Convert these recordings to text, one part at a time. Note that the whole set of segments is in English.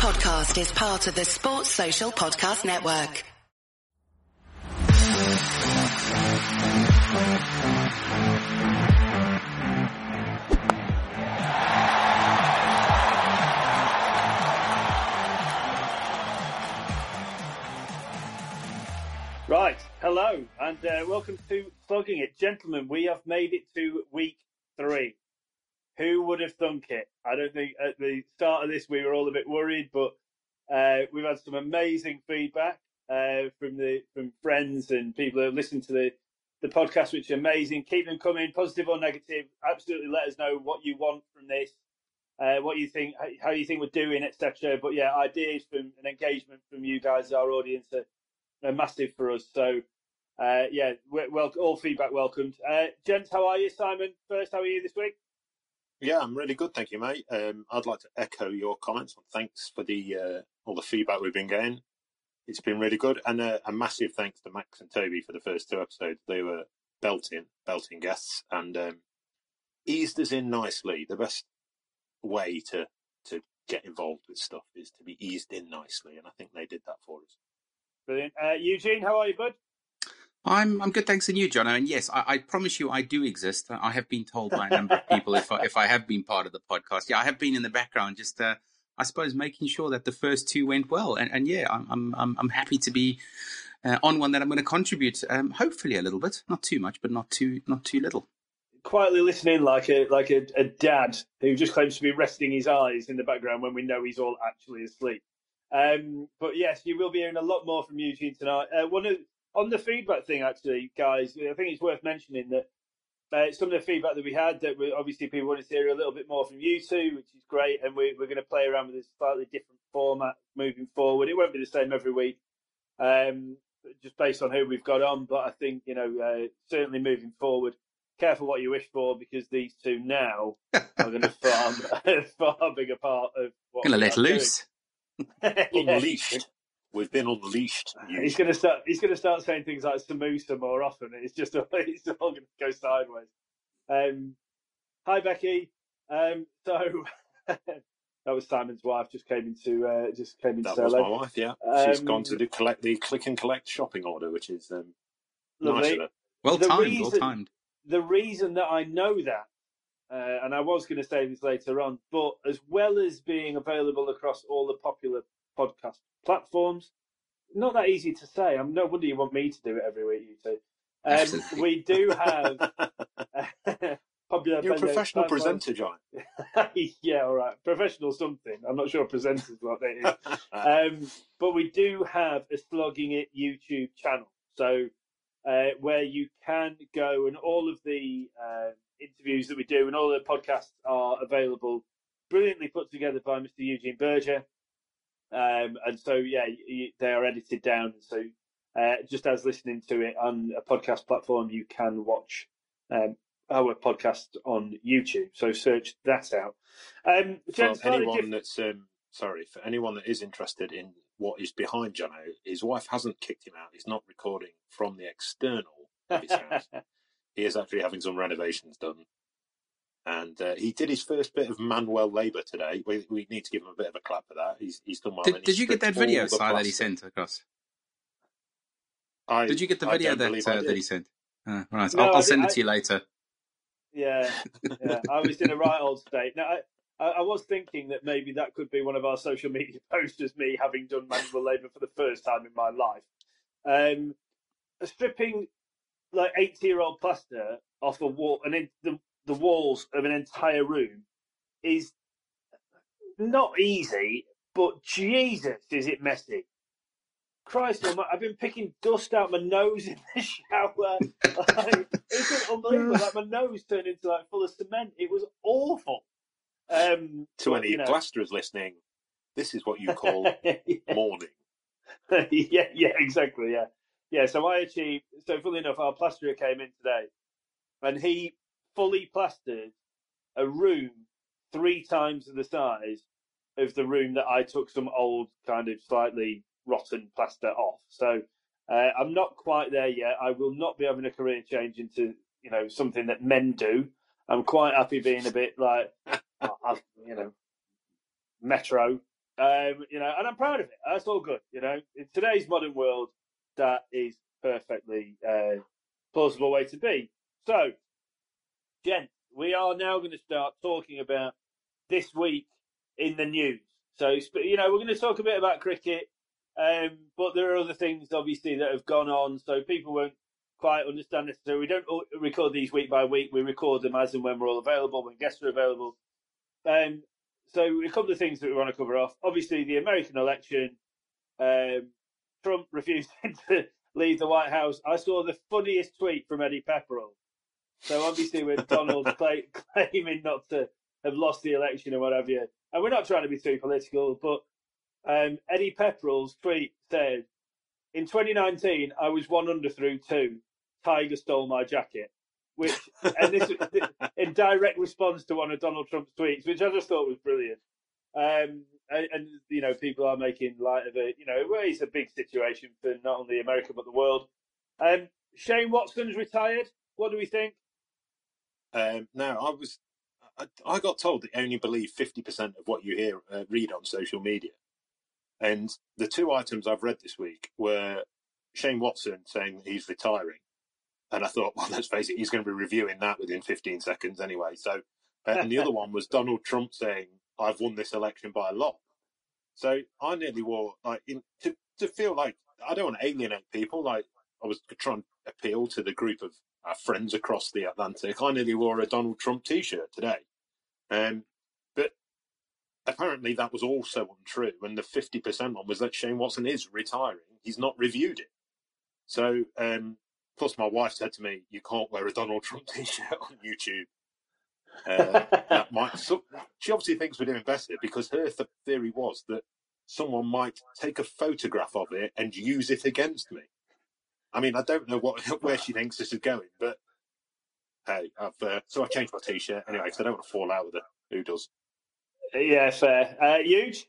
podcast is part of the Sports Social Podcast Network. Right, hello, and uh, welcome to Slogging It. Gentlemen, we have made it to week three. Who would have thunk it? I don't think at the start of this we were all a bit worried, but uh, we've had some amazing feedback uh, from the from friends and people who have listened to the, the podcast, which is amazing. Keep them coming, positive or negative. Absolutely let us know what you want from this, uh, what you think, how you think we're doing, etc. But yeah, ideas from an engagement from you guys, our audience, are, are massive for us. So uh, yeah, well, all feedback welcomed. Uh, gents, how are you, Simon? First, how are you this week? Yeah, I'm really good, thank you, mate. Um, I'd like to echo your comments. Thanks for the uh, all the feedback we've been getting. It's been really good, and uh, a massive thanks to Max and Toby for the first two episodes. They were belting, belting guests, and um, eased us in nicely. The best way to to get involved with stuff is to be eased in nicely, and I think they did that for us. Brilliant, uh, Eugene. How are you, bud? I'm I'm good, thanks and you, John. And yes, I, I, promise you, I do exist. I have been told by a number of people if I, if I have been part of the podcast. Yeah, I have been in the background, just uh, I suppose making sure that the first two went well. And, and yeah, I'm I'm I'm happy to be uh, on one that I'm going to contribute. Um, hopefully a little bit, not too much, but not too not too little. Quietly listening, like a like a, a dad who just claims to be resting his eyes in the background when we know he's all actually asleep. Um, but yes, you will be hearing a lot more from Eugene tonight. Uh, one of on the feedback thing, actually, guys, I think it's worth mentioning that uh, some of the feedback that we had that we, obviously people wanted to hear a little bit more from you two, which is great, and we, are going to play around with a slightly different format moving forward. It won't be the same every week, um, just based on who we've got on. But I think you know uh, certainly moving forward, careful what you wish for because these two now are going to form a far bigger part of what going to let loose, unleashed. We've been unleashed. He's going to start. He's going to start saying things like "samosa" more often. It's just it's all going to go sideways. Um, hi, Becky. Um, so that was Simon's wife. Just came into uh, just came into. That was my wife. Yeah, she's gone to do collect the click and collect shopping order, which is um, lovely. Nice well the timed. Reason, well timed. The reason that I know that uh, and I was going to say this later on, but as well as being available across all the popular podcast platforms. Not that easy to say. I'm no wonder you want me to do it every week, you two. Um, we do have popular. You're a professional presenter, John. yeah, all right. Professional something. I'm not sure presenters what they is. um, but we do have a Slogging It YouTube channel. So uh, where you can go and all of the uh, interviews that we do and all the podcasts are available, brilliantly put together by Mr. Eugene Berger. Um, and so, yeah, they are edited down. So, uh, just as listening to it on a podcast platform, you can watch um, our podcast on YouTube. So, search that out. Um, for anyone that's um, sorry, for anyone that is interested in what is behind Jono, his wife hasn't kicked him out. He's not recording from the external of his house. he is actually having some renovations done and uh, he did his first bit of manual labour today. We, we need to give him a bit of a clap for that. He's he's done well. Did, did you get that video Sly, that he sent across? I, did you get the video that uh, that he sent? Uh, right, no, I'll, I'll send it to you later. Yeah, yeah. I was in a right old state. Now, I, I, was thinking that maybe that could be one of our social media posters, me having done manual labour for the first time in my life. Um, stripping like eighty-year-old plaster off a wall, and in the the walls of an entire room is not easy, but Jesus, is it messy. Christ, I've been picking dust out my nose in the shower. like, it's unbelievable. Like my nose turned into like full of cement. It was awful. Um, to any you know. plasterers listening, this is what you call yeah. mourning. yeah, yeah, exactly. Yeah, yeah. So I achieved. So, funnily enough, our plasterer came in today, and he fully plastered a room three times the size of the room that I took some old kind of slightly rotten plaster off. So uh, I'm not quite there yet. I will not be having a career change into you know something that men do. I'm quite happy being a bit like you know metro Um, you know, and I'm proud of it. That's all good. You know, in today's modern world, that is perfectly uh, plausible way to be. So, Jen, we are now going to start talking about this week in the news. So, you know, we're going to talk a bit about cricket, um, but there are other things, obviously, that have gone on. So people won't quite understand this. So we don't record these week by week. We record them as and when we're all available, when guests are available. Um, so a couple of things that we want to cover off. Obviously, the American election. Um, Trump refusing to leave the White House. I saw the funniest tweet from Eddie Pepperell. So obviously, with Donald claiming not to have lost the election or what have you, and we're not trying to be too political, but um, Eddie Pepperell's tweet said, "In 2019, I was one under through two. Tiger stole my jacket." Which, and this in direct response to one of Donald Trump's tweets, which I just thought was brilliant. Um, and, and, you know, people are making light of it. You know, it's a big situation for not only America but the world. Um, Shane Watson's retired. What do we think? Um, now, I was, I, I, got told that only believe fifty percent of what you hear uh, read on social media, and the two items I've read this week were Shane Watson saying he's retiring, and I thought, well, let's face it, he's going to be reviewing that within fifteen seconds anyway. So, uh, and the other one was Donald Trump saying I've won this election by a lot. So I nearly wore like in, to to feel like I don't want to alienate people. Like I was trying appeal to the group of our friends across the Atlantic. I nearly wore a Donald Trump T-shirt today, um, but apparently that was also untrue. And the fifty percent one was that Shane Watson is retiring. He's not reviewed it. So um, plus, my wife said to me, "You can't wear a Donald Trump T-shirt on YouTube." Uh, that might. So she obviously thinks we're doing better because her th- theory was that someone might take a photograph of it and use it against me. I mean, I don't know what where she thinks this is going, but hey, I've uh, so I changed my t-shirt anyway because I don't want to fall out with her. Who does? Yeah, fair. Uh, huge.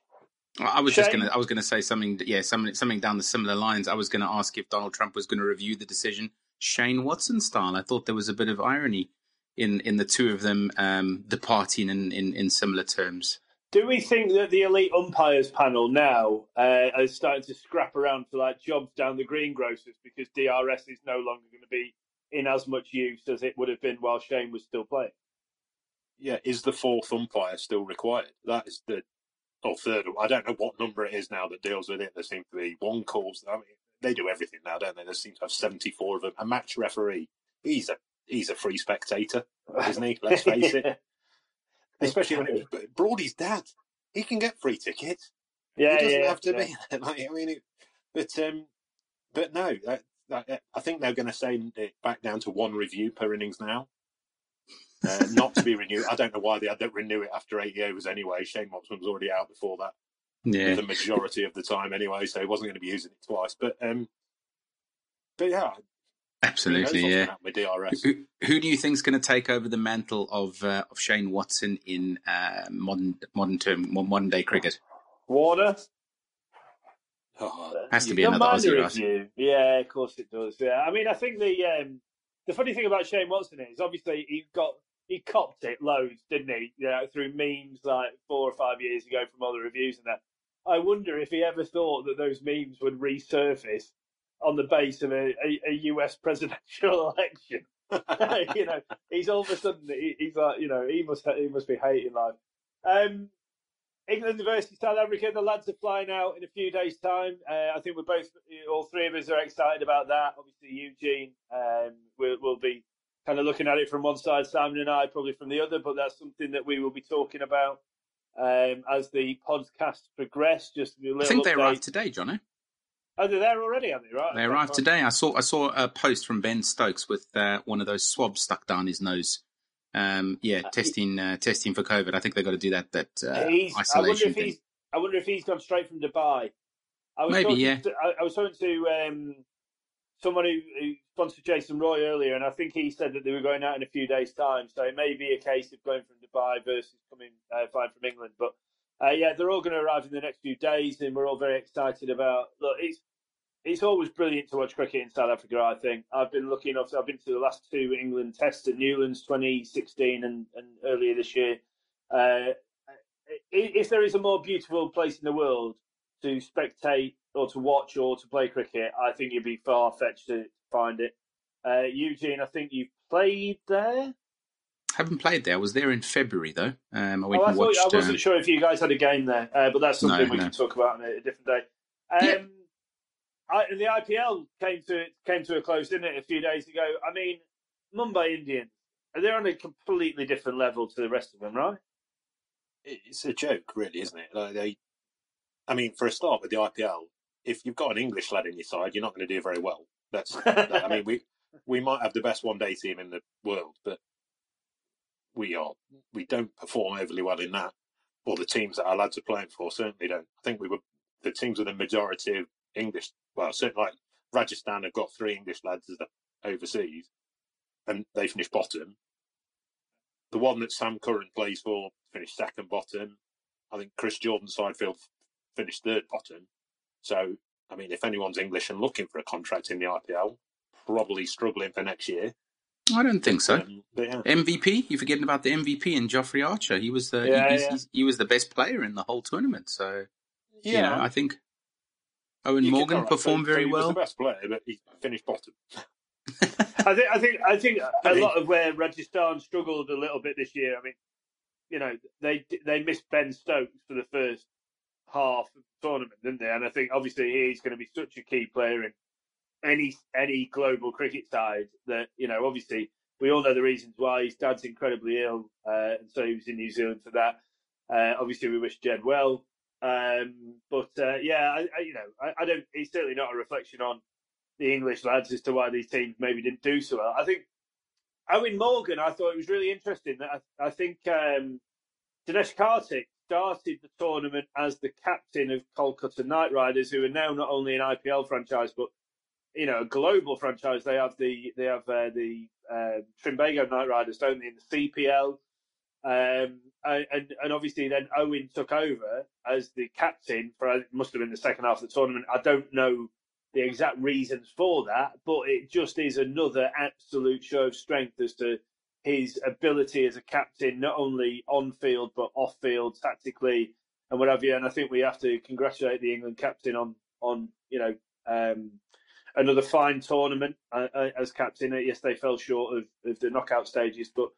I was Shane? just gonna. I was gonna say something. Yeah, something something down the similar lines. I was gonna ask if Donald Trump was going to review the decision Shane Watson style. I thought there was a bit of irony in in the two of them um, departing in, in, in similar terms. Do we think that the elite umpires panel now uh, is starting to scrap around for like jobs down the greengrocers because DRS is no longer going to be in as much use as it would have been while Shane was still playing? Yeah, is the fourth umpire still required? That is the or third. I don't know what number it is now that deals with it. There seems to be one calls. I mean, they do everything now, don't they? There seems to have seventy-four of them. A match referee, he's a he's a free spectator, isn't he? Let's face it. Especially when it was Broady's dad. He can get free tickets. Yeah, he doesn't yeah, have to yeah. be. Like, I mean, it, but um, but no, that, that, I think they're going to send it back down to one review per innings now. Uh, not to be renewed. I don't know why they had to renew it after 80 overs anyway. Shane Watson was already out before that. Yeah. The majority of the time anyway, so he wasn't going to be using it twice. But um, but yeah, Absolutely, yeah. Who, who, do you think is going to take over the mantle of uh, of Shane Watson in uh, modern modern term modern day cricket? Warner. Oh, Has to be another Aussie, right? Yeah, of course it does. Yeah, I mean, I think the um, the funny thing about Shane Watson is obviously he got he copped it loads, didn't he? You know, through memes like four or five years ago from all the reviews and that. I wonder if he ever thought that those memes would resurface on the base of a, a, a US presidential election. you know, he's all of a sudden he, he's like, you know, he must he must be hating life. Um, England versus South Africa. The lads are flying out in a few days' time. Uh, I think we're both, all three of us, are excited about that. Obviously, Eugene um, will will be kind of looking at it from one side, Simon and I probably from the other. But that's something that we will be talking about um, as the podcast progress. Just I think they arrived today, Johnny. Oh, they're there already, are they? Right. They arrived today. I saw I saw a post from Ben Stokes with uh, one of those swabs stuck down his nose. Um, yeah, uh, testing uh, testing for COVID. I think they've got to do that that uh, isolation I wonder if thing. He's, I wonder if he's gone straight from Dubai. I was Maybe, talking yeah. To, I, I, was talking to um, someone who, who sponsored Jason Roy earlier, and I think he said that they were going out in a few days' time. So it may be a case of going from Dubai versus coming uh, flying from England. But uh, yeah, they're all going to arrive in the next few days, and we're all very excited about. Look, it's it's always brilliant to watch cricket in South Africa. I think I've been looking. Obviously, I've been to the last two England tests at Newlands, 2016 and, and earlier this year. Uh, if there is a more beautiful place in the world to spectate or to watch or to play cricket, I think you'd be far fetched to find it. Uh, Eugene, I think you've played there. Haven't played there. I was there in February though. Um, I went oh, I, and watched. I wasn't um, sure if you guys had a game there, uh, but that's something No, we no. can talk about on a, a different day. Um, Yeah. I, the IPL came to came to a close, didn't it, a few days ago? I mean, Mumbai Indians they're on a completely different level to the rest of them, right? It's a joke, really, isn't it? Like they, I mean, for a start with the IPL, if you've got an English lad in your side, you're not going to do very well. That's, I mean, we we might have the best one day team in the world, but we are we don't perform overly well in that. Or the teams that our lads are playing for certainly don't. I think we were the teams with a majority of English. Well, certainly like Rajasthan have got three English lads overseas, and they finished bottom. The one that Sam Curran plays for finished second bottom. I think Chris Jordan Sidefield finished third bottom. So, I mean, if anyone's English and looking for a contract in the IPL, probably struggling for next year. I don't think so. Um, MVP? You're forgetting about the MVP in Jofra Archer. He was the Yeah, he, he's- yeah. he was the best player in the whole tournament. So you yeah. know, I think Eoin you Morgan right, so- performed so very he was well. the best player, but he finished bottom. I think I think I think a lot of where Rajasthan struggled a little bit this year. I mean, you know, they they missed Ben Stokes for the first half of the tournament, didn't they? And I think obviously he's going to be such a key player in any any global cricket side that you know. Obviously, we all know the reasons why his dad's incredibly ill, uh, and so he was in New Zealand for that. Uh, obviously, we wish Ged well. Um, but uh, yeah, I, I, you know, I, I don't. It's certainly not a reflection on the English lads as to why these teams maybe didn't do so well. I think Eoin Morgan, I thought it was really interesting that I, I think um, Dinesh Karthik started the tournament as the captain of Kolkata Knight Riders, who are now not only an IPL franchise but you know a global franchise. They have the they have uh, the uh, Trinbago Knight Riders, don't they, in the CPL. Um, and, and obviously then Eoin took over as the captain for it must have been the second half of the tournament. I don't know the exact reasons for that, but it just is another absolute show of strength as to his ability as a captain, not only on field but off field, tactically and what have you. And I think we have to congratulate the England captain on on you know um, another fine tournament uh, uh, as captain. Yes, they fell short of, of the knockout stages, but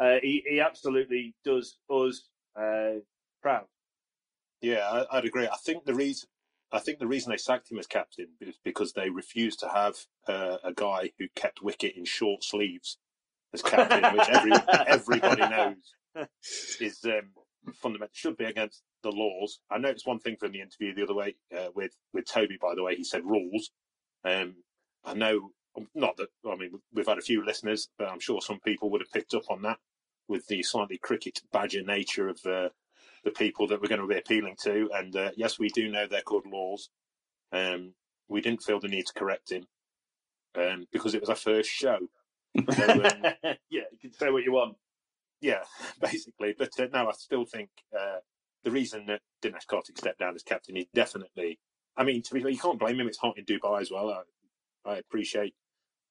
uh, he, he absolutely does us uh, proud. Yeah, I, I'd agree. I think the reason I think the reason they sacked him as captain is because they refused to have uh, a guy who kept wicket in short sleeves as captain, which every, everybody knows is um, fundamental should be against the laws. I noticed one thing from the interview the other way uh, with with Toby. By the way, he said rules. Um, I know not that I mean we've had a few listeners, but I'm sure some people would have picked up on that with the slightly cricket badger nature of uh, the people that we're going to be appealing to. And uh, yes, we do know they're called laws. Um, we didn't feel the need to correct him um, because it was our first show. So, um, yeah, you can say what you want. yeah, basically. But uh, no, I still think uh, the reason that Dinesh Karthik stepped down as captain, he definitely. I mean, to be fair, you can't blame him. It's hot in Dubai as well. I, I appreciate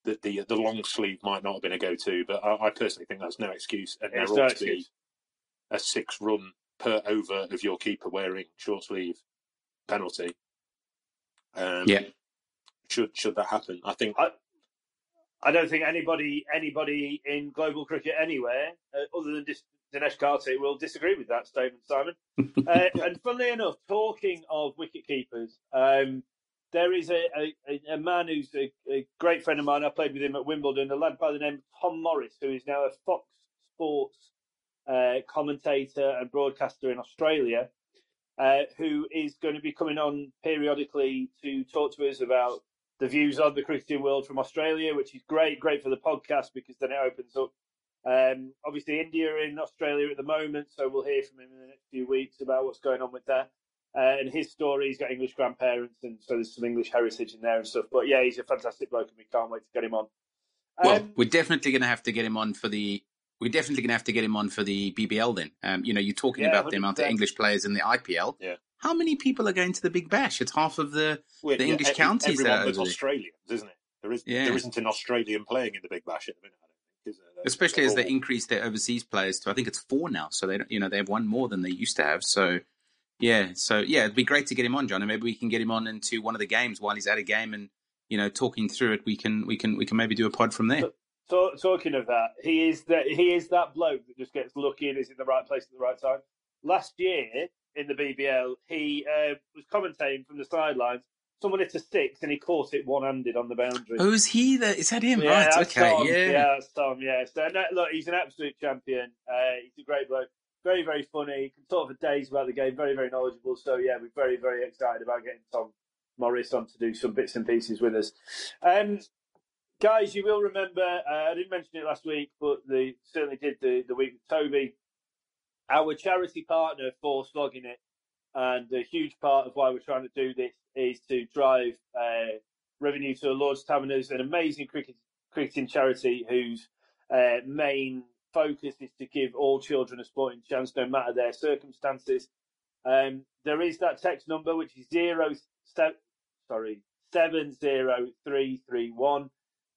that the the long sleeve might not have been a go to, but I, I personally think that's no excuse. And there ought to be a six run per over of your keeper wearing short sleeve penalty. Um, Yeah. Should should that happen, I think. I, I don't think anybody anybody in global cricket anywhere, uh, other than Dis- Dinesh Karthik, will disagree with that statement, Simon. uh, and funnily enough, talking of wicket keepers, um, there is a, a, a man who's a, a great friend of mine. I played with him at Wimbledon, a lad by the name of Tom Morris, who is now a Fox Sports uh, commentator and broadcaster in Australia, uh, who is going to be coming on periodically to talk to us about the views of the cricketing world from Australia, which is great, great for the podcast because then it opens up. Um, obviously, India in Australia at the moment, so we'll hear from him in the next few weeks about what's going on with that. Uh, and his story, he's got English grandparents, and so there's some English heritage in there and stuff. But yeah, he's a fantastic bloke, and we can't wait to get him on. Well, Um, we're definitely going to have to get him on for the. We're definitely going to have to get him on for the BBL then. Um, you know, you're talking Yeah, about the amount of English players in the IPL. Yeah. How many people are going to the Big Bash? It's half of the. Well, The English ev- counties everyone are but. Australians, isn't it? There is Yeah. there isn't an Australian playing in the Big Bash at the minute. I don't think, is? Especially as they increase their overseas players to, I think it's four now. So they, don't, you know, they have one more than they used to have. So yeah, so yeah, it'd be great to get him on, John, and maybe we can get him on into one of the games while he's at a game, and you know, talking through it. We can, we can, we can maybe do a pod from there. So, talking of that, he is that he is that bloke that just gets lucky and is in the right place at the right time. Last year in the BBL, he uh, was commentating from the sidelines. Someone hit a six and he caught it one-handed on the boundary. Oh, is he? The, is that him? Yeah, right. Okay. Tom. Yeah. yeah, that's Tom. Yeah. So no, look, he's an absolute champion. Uh, he's a great bloke. Very, very funny. He Can talk for days about the game. Very, very knowledgeable. So yeah, we're very, very excited about getting Tom Morris on to do some bits and pieces with us. Um, guys, you will remember. Uh, I didn't mention it last week, but they certainly did the the week with Toby. Our charity partner for Slogging It, and a huge part of why we're trying to do this is to drive uh, revenue to the Lord's Taverners, an amazing cricket, cricketing charity whose uh, main focus is to give all children a sporting chance, no matter their circumstances. Um, there is that text number which is zero se- sorry seven zero three three one.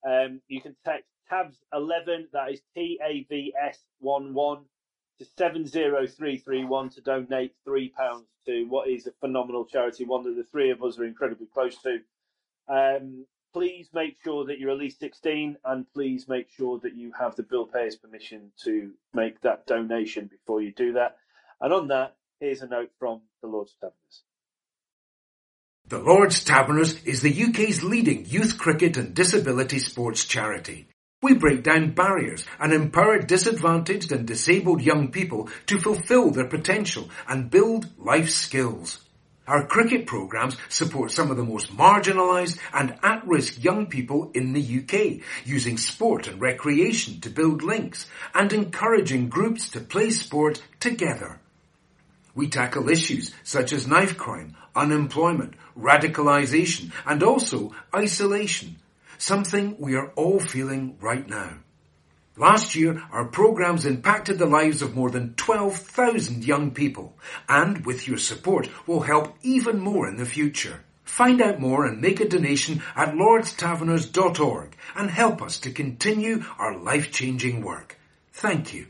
Um, you can text tabs eleven. That is T A V S one one to seven zero three three one to donate three pounds to what is a phenomenal charity, one that the three of us are incredibly close to. Um, please make sure that you're at least 16 and please make sure that you have the bill payer's permission to make that donation before you do that. And on that, here's a note from the Lord's Taverners. The Lord's Taverners is the UK's leading youth cricket and disability sports charity. We break down barriers and empower disadvantaged and disabled young people to fulfill their potential and build life skills. Our cricket programs support some of the most marginalised and at-risk young people in the UK, using sport and recreation to build links and encouraging groups to play sport together. We tackle issues such as knife crime, unemployment, radicalisation and also isolation, something we are all feeling right now. Last year, our programs impacted the lives of more than 12,000 young people, and with your support will help even more in the future. Find out more and make a donation at lordstaverners.org and help us to continue our life-changing work. Thank you.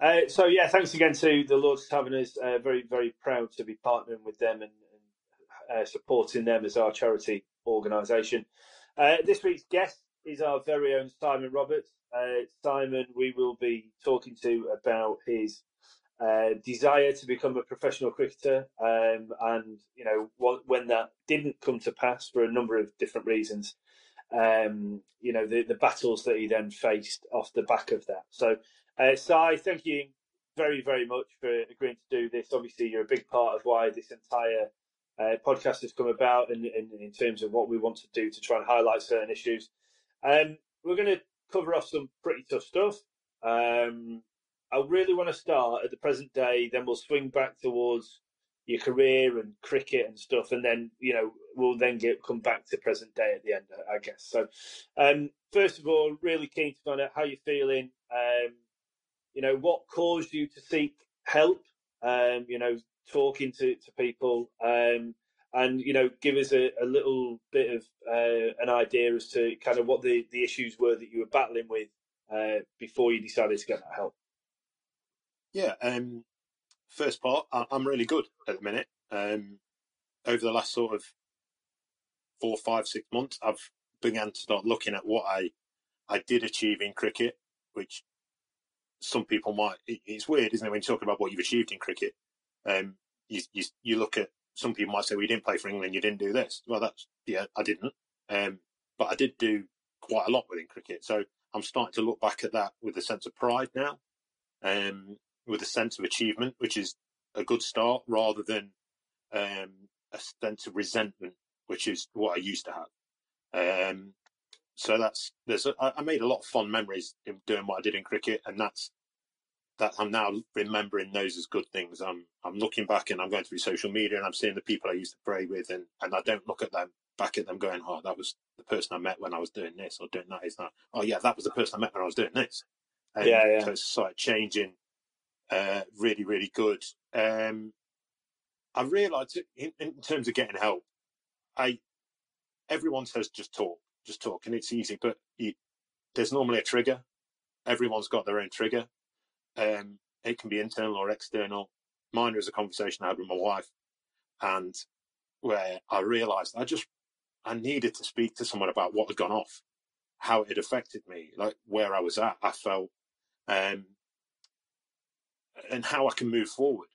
Uh, so yeah, thanks again to the Lord's Taverners. Uh, very, very proud to be partnering with them and, uh, supporting them as our charity organisation. Uh, this week's guest is our very own Simon Roberts. Uh, Simon, we will be talking to about his uh, desire to become a professional cricketer, um, and you know when that didn't come to pass for a number of different reasons. Um, you know the the battles that he then faced off the back of that. So, uh, thank you very very much for agreeing to do this. Obviously, you're a big part of why this entire uh, podcast has come about, in, in, in terms of what we want to do to try and highlight certain issues. Um, we're going to cover off some pretty tough stuff. Um, I really want to start at the present day, then we'll swing back towards your career and cricket and stuff, and then you know we'll then get come back to present day at the end, I guess. So, um, first of all, really keen to find out how you're feeling. Um, you know, what caused you to seek help? Um, you know, talking to to people. Um, and you know, give us a, a little bit of uh, an idea as to kind of what the, the issues were that you were battling with uh, before you decided to get that help. Yeah, um, first part, I, I'm really good at the minute. Um, over the last sort of four, five, six months, I've began to start looking at what I I did achieve in cricket, which some people might. It's weird, isn't it, when you talk about what you've achieved in cricket? Um, you, you you look at some people might say, "Well, you didn't play for England, you didn't do this." Well, that's yeah, I didn't, um, but I did do quite a lot within cricket. So I'm starting to look back at that with a sense of pride now, um, with a sense of achievement, which is a good start, rather than um, a sense of resentment, which is what I used to have. Um, so that's there's a, I made a lot of fond memories in doing what I did in cricket, and that's that I'm now remembering those as good things. I'm I'm looking back and I'm going through social media and I'm seeing the people I used to pray with, and and I don't look at them back at them going, oh, that was the person I met when I was doing this or doing that. Is that? Oh yeah, that was the person I met when I was doing this. And Yeah, yeah. So it's started changing. Uh, really, really good. Um, I realised in, in terms of getting help, I everyone says just talk, just talk, and it's easy, but you there's normally a trigger. Everyone's got their own trigger. Um, it can be internal or external. Mine was a conversation I had with my wife, and where I realised I just I needed to speak to someone about what had gone off, how it had affected me, like where I was at. I felt, um, and how I can move forward.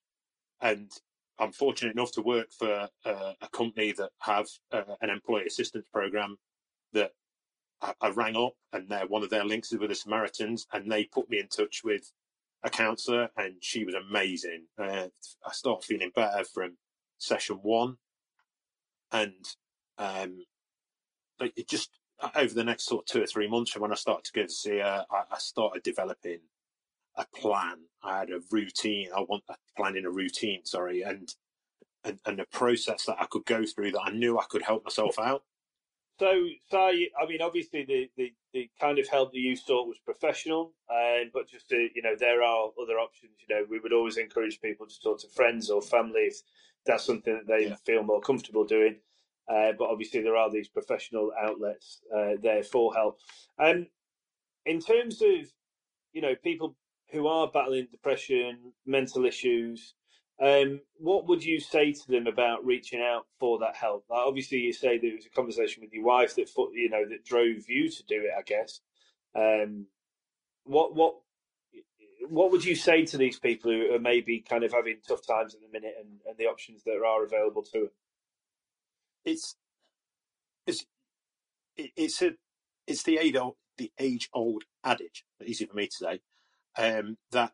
And I'm fortunate enough to work for uh, a company that have uh, an employee assistance program that I, I, rang up and they're one of their links is with the Samaritans and they put me in touch with a counsellor and she was amazing. Uh, I started feeling better from session one and um, it just over the next sort of two or three months from when I started to go to see her, I, I started developing a plan. I had a routine. I want planning a routine, sorry, and, and and a process that I could go through that I knew I could help myself out. So, so I mean, obviously, the, the, the kind of help that you sought was professional, and but just to, you know, there are other options. You know, we would always encourage people to talk to friends or family if that's something that they yeah. feel more comfortable doing. Uh, but obviously, there are these professional outlets uh, there for help. And um, in terms of, you know, people who are battling depression, mental issues, um, what would you say to them about reaching out for that help? Like obviously, you say that it was a conversation with your wife that you know that drove you to do it. I guess. Um, what what what would you say to these people who are maybe kind of having tough times at the minute and, and the options that are available to them? It's it's it's a it's the age old the age old adage. Easy for me to say um, that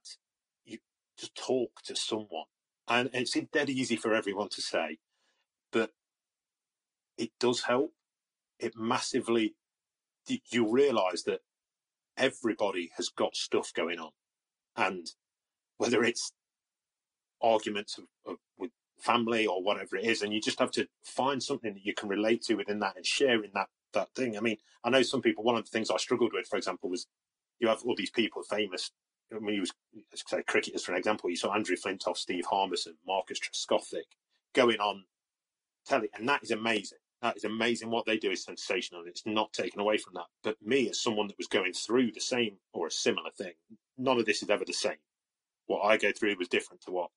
you just talk to someone. And it's dead easy for everyone to say, but it does help. It massively, you realize that everybody has got stuff going on. And whether it's arguments of, of, with family or whatever it is, and you just have to find something that you can relate to within that and share in that that thing. I mean, I know some people. One of the things I struggled with, for example, was you have all these people famous when he was say cricketers for an example, you saw Andrew Flintoff, Steve Harmison, Marcus Trescothick going on telly, and that is amazing. That is amazing. What they do is sensational, and it's not taken away from that. But me, as someone that was going through the same or a similar thing, none of this is ever the same. What I go through was different to what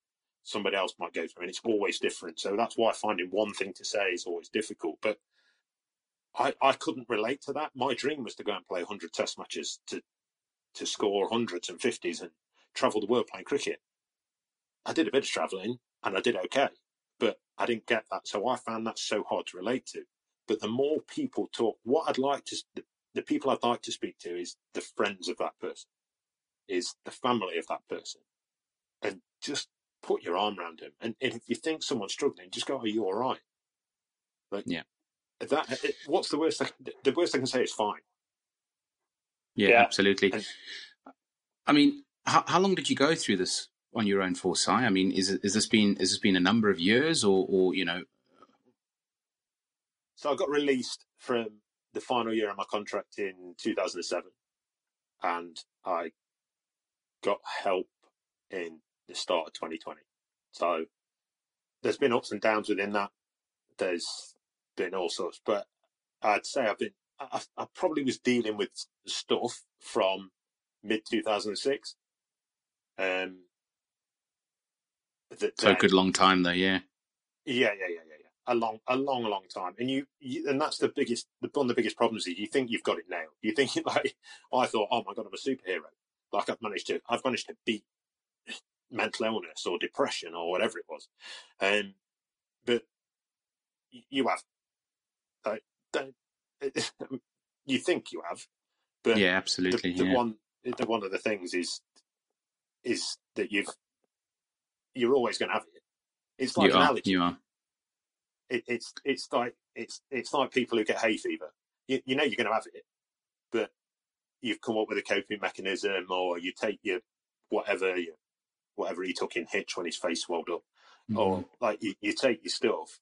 somebody else might go through, and it's always different. So that's why finding one thing to say is always difficult. But I, I couldn't relate to that. My dream was to go and play 100 test matches to to score hundreds and fifties and travel the world playing cricket. I did a bit of travelling and I did okay, but I didn't get that. So I found that so hard to relate to. But the more people talk, what I'd like to, the, the people I'd like to speak to is the friends of that person, is the family of that person. And just put your arm around him. And, and if you think someone's struggling, just go, are you all right? Like, yeah. That, what's the worst? I, the worst I can say is fine. Yeah, yeah. absolutely. And, I mean, how, how long did you go through this on your own for, Si? I mean, is, is this been is this been a number of years, or, or you know? So I got released from the final year of my contract in 2007, and I got help in the start of 2020. So there's been ups and downs within that. There's been all sorts, but I'd say I've been I, I probably was dealing with stuff from mid 2006. Um, that, so a good long time though, yeah. Yeah, yeah, yeah, yeah, yeah. A long, a long, long time. And you, you and that's the biggest, the, one of the biggest problems is you think you've got it now. You think like, I thought, oh my god, I'm a superhero. Like I've managed to, I've managed to beat mental illness or depression or whatever it was. Um, but you have, like, don't, you think you have, but yeah, absolutely. The, the yeah. one, the one of the things is is that you've you're always going to have it. It's like you an are, allergy. You are. It, it's it's like it's it's like people who get hay fever. You, you know you're going to have it, but you've come up with a coping mechanism, or you take your whatever you, whatever he took in Hitch when his face swelled up, mm. or like you, you take your stuff,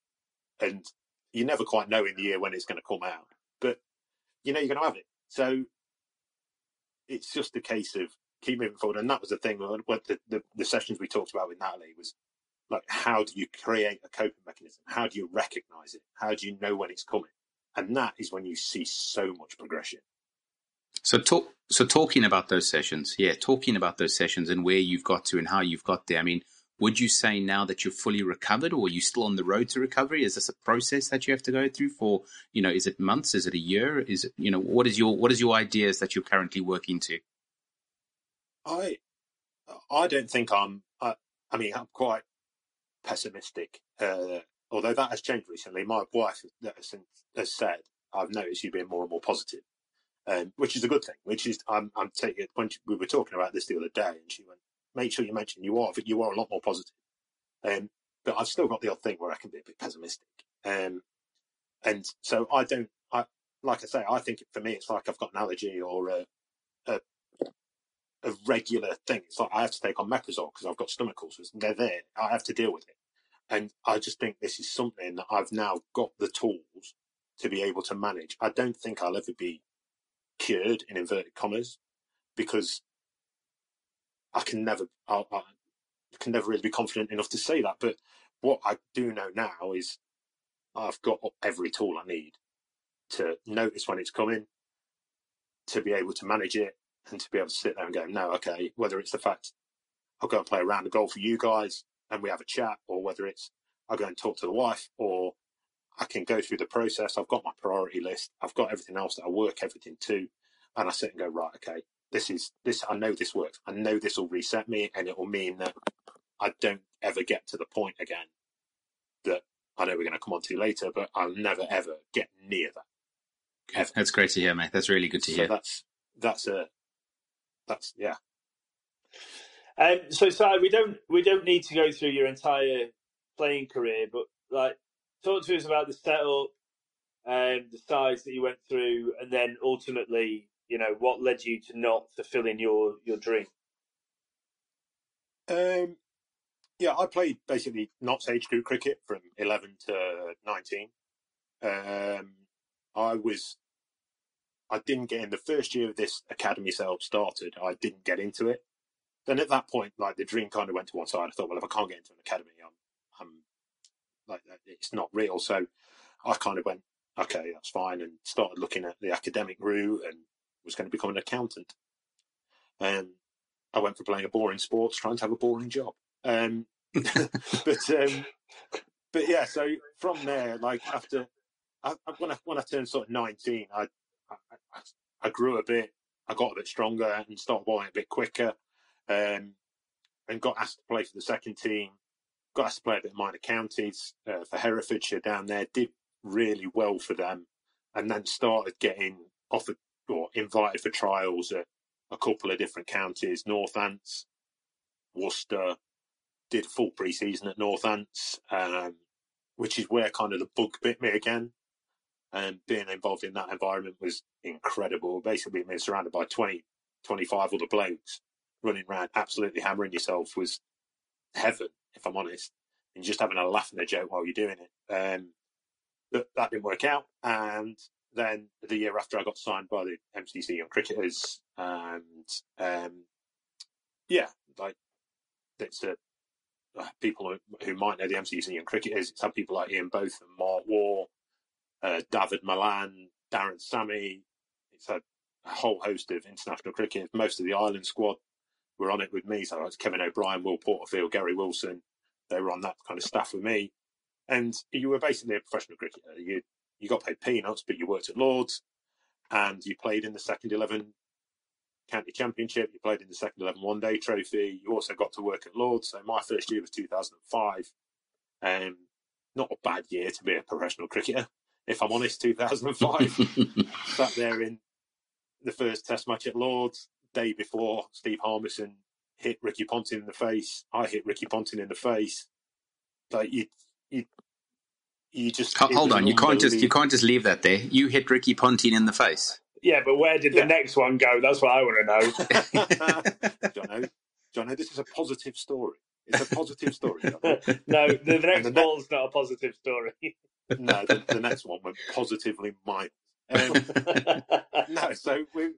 and you never quite know in the year when it's going to come out you know you're going to have it. So it's just a case of keep moving forward. And that was the thing. Uh, what the, the, the sessions we talked about with Natalie was like, how do you create a coping mechanism? How do you recognize it? How do you know when it's coming? And that is when you see so much progression. So talk. So talking about those sessions, yeah, talking about those sessions and where you've got to and how you've got there. I mean, would you say now that you're fully recovered, or are you still on the road to recovery? Is this a process that you have to go through for, you know, is it months? Is it a year? Is it, you know, what is your what is your ideas that you're currently working to? I, I don't think I'm. I, I mean, I'm quite pessimistic. Uh, although that has changed recently. My wife has, has said, "I've noticed you being more and more positive." um, which is a good thing. Which is, I'm, I'm taking when we were talking about this the other day, and she went, "Make sure you mention you are, you are a lot more positive." Um, but I've still got the odd thing where I can be a bit pessimistic, um, and so I don't. I like I say, I think for me, it's like I've got an allergy or a a, a regular thing. It's like I have to take on omeprazole because I've got stomach ulcers. And they're there. I have to deal with it, and I just think this is something that I've now got the tools to be able to manage. I don't think I'll ever be cured in inverted commas because I can never I, I can never really be confident enough to say that. But what I do know now is I've got every tool I need to notice when it's coming, to be able to manage it, and to be able to sit there and go, no, okay, whether it's the fact I'll go and play a round of golf for you guys and we have a chat, or whether it's I'll go and talk to the wife, or I can go through the process. I've got my priority list. I've got everything else that I work everything to, and I sit and go right. Okay, this is this. I know this works. I know this will reset me, and it will mean that I don't ever get to the point again that I know we're going to come on to later, but I'll never ever get near that. Ever. That's great to hear, mate. That's really good to so hear. That's that's a that's yeah. Um, so, Si, we don't we don't need to go through your entire playing career, but like talk to us about the setup, um, the size that you went through, and then ultimately, you know, what led you to not fulfilling your your dream. Um, yeah, I played basically not age group cricket from eleven to nineteen. Um, I was, I didn't get in the first year of this academy setup started. I didn't get into it. Then at that point, like the dream kind of went to one side. I thought, well, if I can't get into an academy, I'm, I'm like it's not real. So I kind of went, okay, that's fine, and started looking at the academic route and was going to become an accountant. And I went for playing a boring sports, trying to have a boring job. Um, but um, but yeah, so from there, like after I, when I when I turned sort of nineteen, I, I, I grew a bit, I got a bit stronger and started bowling a bit quicker, um, and got asked to play for the second team got asked to play a bit of minor counties uh, for Herefordshire down there. Did really well for them, and then started getting offered or invited for trials at a couple of different counties, Northants, Worcester. Did full pre-season at Northants, um, which is where kind of the bug bit me again. And being involved in that environment was incredible. Basically, being surrounded by 20, 25 other blokes running around, absolutely hammering yourself was heaven if I'm honest, and just having a laugh and a joke while you're doing it. Um, but that didn't work out. And then the year after, I got signed by the MCC Young Cricketers, and um, yeah, like it's a uh, people who, might know the MCC Young Cricketers. It's had people like Ian Botham, Mark Waugh, uh, David Malan, Darren Sammy. It's had a whole host of international cricket. Most of the Ireland squad were on it with me. So it's Kevin O'Brien, Will Porterfield, Gary Wilson. They were on that kind of staff with me. And you were basically a professional cricketer. You you got paid peanuts, but you worked at Lords and you played in the second 11 county championship. You played in the second 11 one day trophy. You also got to work at Lords. So my first year was 2005. Um, not a bad year to be a professional cricketer, if I'm honest. 2005. Sat there in the first test match at Lords day before Steve Harmison hit Ricky Ponting in the face. I hit Ricky Ponting in the face. Like you, you, you just hold on. You can't just you can't just leave that there. You hit Ricky Ponting in the face. Yeah, but where did yeah. the next one go? That's what I want to know. Jono, Jono, this is a positive story. It's a positive story. no, the, the next the ball's ne- not a positive story. no, the, the, next one went positively minus. Um, no, so we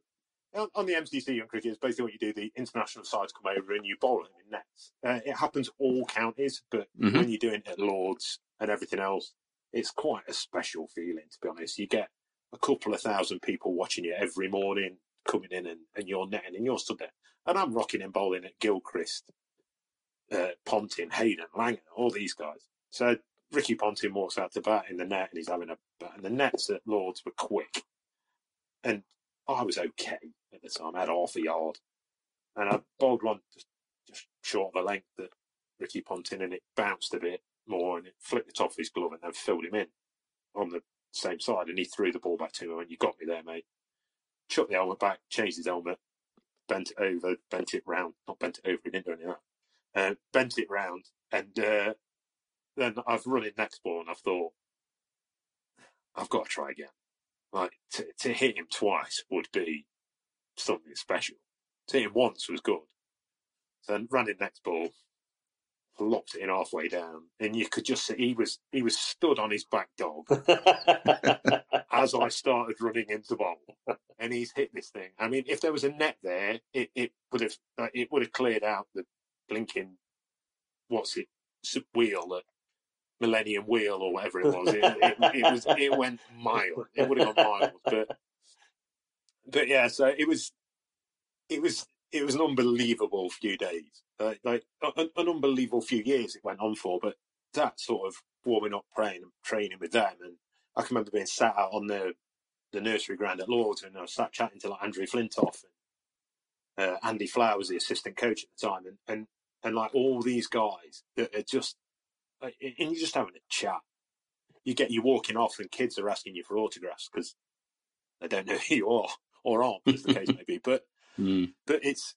on the MCC Young Cricket, it's basically what you do. The international sides come over and you bowl them in nets. Uh, it happens all counties, but mm-hmm. when you're doing it at Lords and everything else, it's quite a special feeling, to be honest. You get a couple of thousand people watching you every morning, coming in and, and you're netting and you're stood there. And I'm rocking and bowling at Gilchrist, uh, Ponting, Hayden, Langer, all these guys. So Ricky Ponting walks out to bat in the net and he's having a bat. And the nets at Lords were quick. And I was okay at the time. I had half a yard. And I bowled one just, just short of the length that Ricky Ponting and it bounced a bit more and it flicked the top of his glove and then filled him in on the same side. And he threw the ball back to him and you got me there, mate. Chucked the helmet back, changed his helmet, bent it over, bent it round. Not bent it over, he didn't do any of that. Uh, bent it round, and uh, then I've run it next ball, and I've thought, I've got to try again. Like to, to hit him twice would be something special. To hit him once was good. Then ran it next ball, lopped it in halfway down, and you could just see he was he was stood on his back dog as I started running into bowl, and he's hit this thing. I mean, if there was a net there, it, it would have uh, it would have cleared out the blinking what's it wheel that Millennium Wheel or whatever it was. It, it, it was it went miles. It would have gone miles, but but yeah. So it was it was it was an unbelievable few days, uh, like an, an unbelievable few years it went on for. But that sort of warming up, praying and training with them, and I can remember being sat out on the the nursery ground at Lords, and I was sat chatting to like Andrew Flintoff and uh, Andy Flower was the assistant coach at the time, and and and like all these guys that are just and you're just having a chat. You get you walking off, and kids are asking you for autographs because they don't know who you are or aren't, as the case may be. But Mm. but it's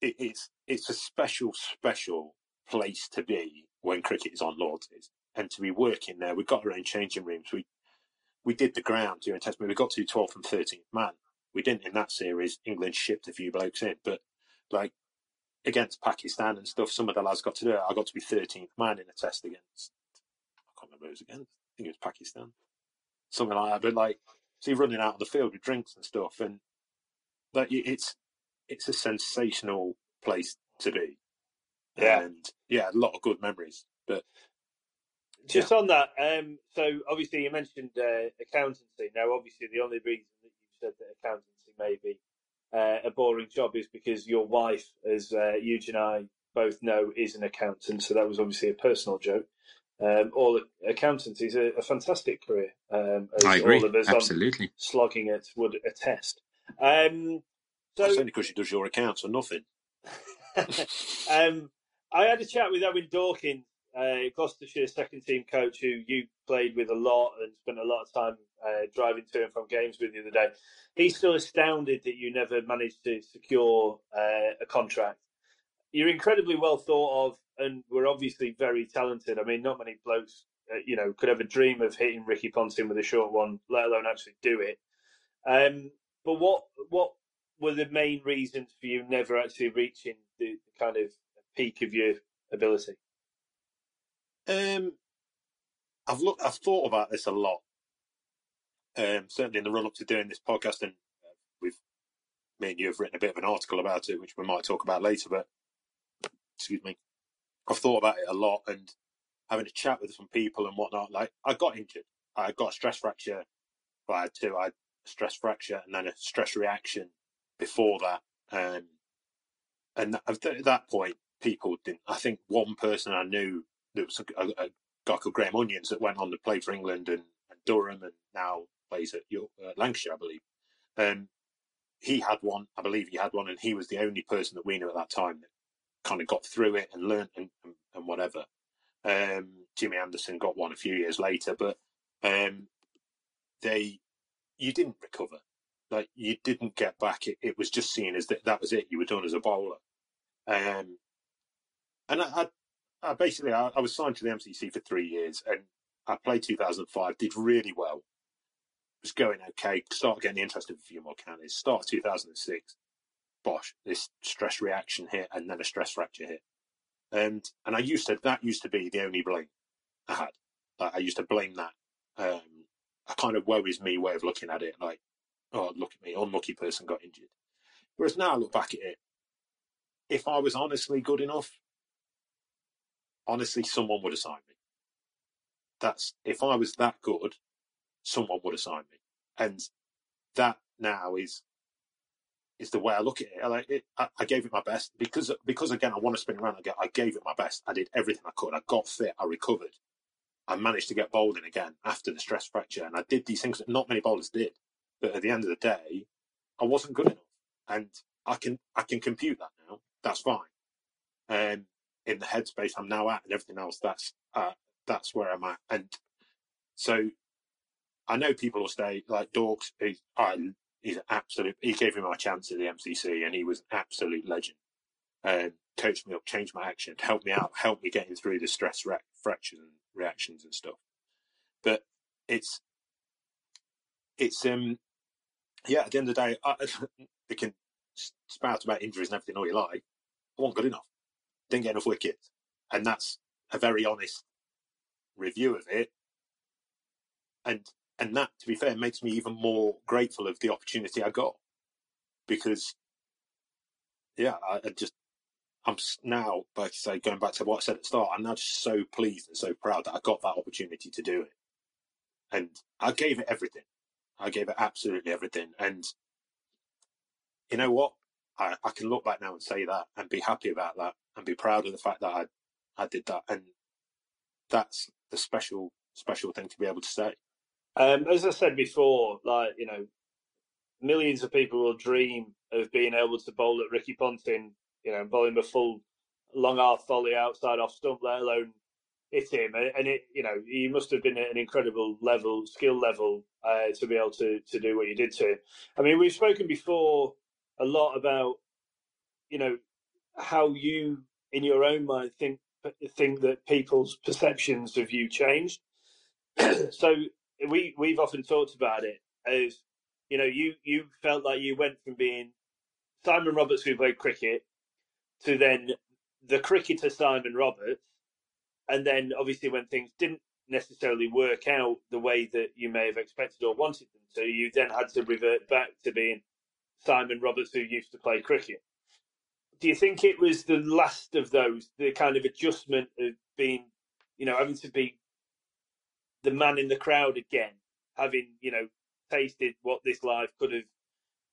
it, it's it's a special special place to be when cricket is on Lords and to be working there. We've got our own changing rooms. We we did the ground during Test. We got to 12th and 13th man. We didn't in that series. England shipped a few blokes in, but like against Pakistan and stuff, some of the lads got to do it. I got to be 13th man in a test against. I can't remember who it was against. I think it was Pakistan, something like that. But like, see, running out on the field with drinks and stuff, and like it's it's a sensational place to be. Yeah. and yeah, a lot of good memories. But Just on that, um, so obviously you mentioned uh, accountancy. Now, obviously, the only reason that you said that accountancy may be uh, a boring job is because your wife, as uh, and I both know, is an accountant. So that was obviously a personal joke. Um, all accountancy is a, a fantastic career, um, as I agree. all of us on Absolutely. slogging it would attest. Um, so that's only because she does your accounts or nothing. um, I had a chat with Owen Dawkins, uh, Gloucestershire second team coach, who you played with a lot and spent a lot of time uh, driving to and from games with the other day. He's still astounded that you never managed to secure uh, a contract. You're incredibly well thought of, and we're obviously very talented. I mean, not many blokes, uh, you know, could ever dream of hitting Ricky Ponting with a short one, let alone actually do it. Um, but what what were the main reasons for you never actually reaching kind of peak of your ability? Um, I've looked, I've thought about this a lot. Um, certainly in the run up to doing this podcast, and uh, we've me and you have written a bit of an article about it, which we might talk about later. But excuse me, I've thought about it a lot and having a chat with some people and whatnot. Like I got injured, I got a stress fracture. Well, I had two. I had a stress fracture and then a stress reaction before that. Um, and at that point, people didn't. I think one person I knew there was a, a, guy called Graham Onions that went on to play for England and, and Durham and now plays at York, uh, Lancashire, I believe. Um, he had one, I believe he had one, and he was the only person that we knew at that time that kind of got through it and learned and, and, and whatever. Um, Jimmy Anderson got one a few years later, but um, they, you didn't recover. Like you didn't get back. It, it was just seen as that that was it. You were done as a bowler. Um, and I, I, I basically I, I, was signed to the MCC for three years, and I played 2005. Did really well. Was going okay. Started getting interested in a few more counties. Start 2006. Bosh, this stress reaction hit, and then a stress fracture hit. And and I used to that used to be the only blame I had. Like, I used to blame that. Um, a kind of woe is me way of looking at it. Like, oh look at me, unlucky person got injured. Whereas now I look back at it, if I was honestly good enough, honestly, someone would have signed me. That's if I was that good, someone would have signed me, and that now is is the way I look at it. I, like it, I, I gave it my best because because again I want to spin around. again. I gave it my best. I did everything I could. I got fit. I recovered. I managed to get bowling again after the stress fracture, and I did these things that not many bowlers did. But at the end of the day, I wasn't good enough, and I can I can compute that now. That's fine. Um, in the headspace I'm now at, and everything else, that's uh, that's where I'm at. And so I know people will say like Dorks. He's, he's an absolute. He gave me my chance at the MCC, and he was an absolute legend. Um, coached me up, changed my action, helped me out, helped me getting through the stress re- fractures and reactions and stuff. But it's it's um yeah. At the end of the day, I, they can spout about injuries and everything all you like. I wasn't good enough. Didn't get enough wickets, and that's a very honest review of it. And and that, to be fair, makes me even more grateful of the opportunity I got because, yeah, I, I just I'm now, like I say, going back to what I said at the start, I'm now just so pleased and so proud that I got that opportunity to do it. And I gave it everything. I gave it absolutely everything. And you know what? I, I can look back now and say that and be happy about that and be proud of the fact that I, I did that. And that's the special, special thing to be able to say. Um, as I said before, like, you know, millions of people will dream of being able to bowl at Ricky Ponting you know, bowling a full long half volley outside off stump, let alone hit him. And it, you know, he must have been at an incredible level, skill level, uh, to be able to to do what you did to him. I mean, we've spoken before a lot about, you know, how you in your own mind think think that people's perceptions of you changed. so we we've often talked about it as you know you you felt like you went from being Simon Roberts who played cricket to then the cricketer Simon Roberts, and then obviously when things didn't necessarily work out the way that you may have expected or wanted them to, you then had to revert back to being Simon Roberts who used to play cricket. Do you think it was the last of those, the kind of adjustment of being, you know, having to be the man in the crowd again, having, you know, tasted what this life could have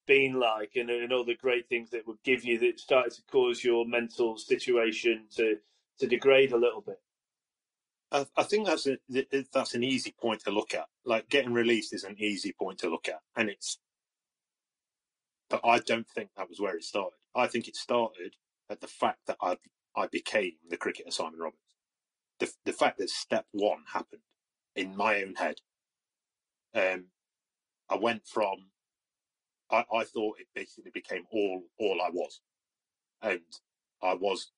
been like and, and all the great things that would give you that started to cause your mental situation to to degrade a little bit? I, I think that's a, that's an easy point to look at. Like getting released is an easy point to look at, and it's. But I don't think that was where it started. I think it started at the fact that I I became the cricketer Simon Roberts. The the fact that step one happened in my own head. Um, I went from I, I thought it basically became all all I was, and I was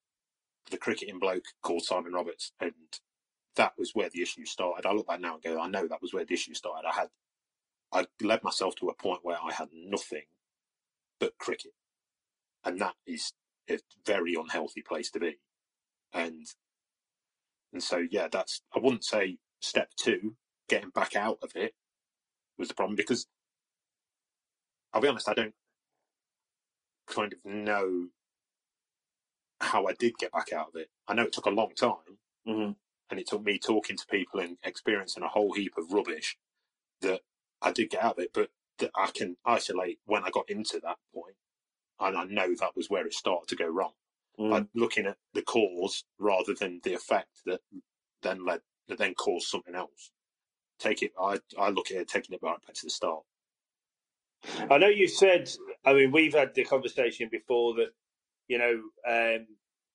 the cricketing bloke called Simon Roberts, and that was where the issue started. I look back now and go, I know that was where the issue started. I had, I led myself to a point where I had nothing but cricket, and that is a very unhealthy place to be, and and so yeah, that's I wouldn't say step two, getting back out of it was the problem because I'll be honest, I don't kind of know how I did get back out of it. I know it took a long time, mm-hmm. And it took me talking to people and experiencing a whole heap of rubbish that I did get out of it. But that I can isolate when I got into that point, and I know that was where it started to go wrong. Mm. By looking at the cause rather than the effect that then led that then caused something else. Take it. I I look at it taking it right back to the start. I know you said. I mean, we've had the conversation before that you know um,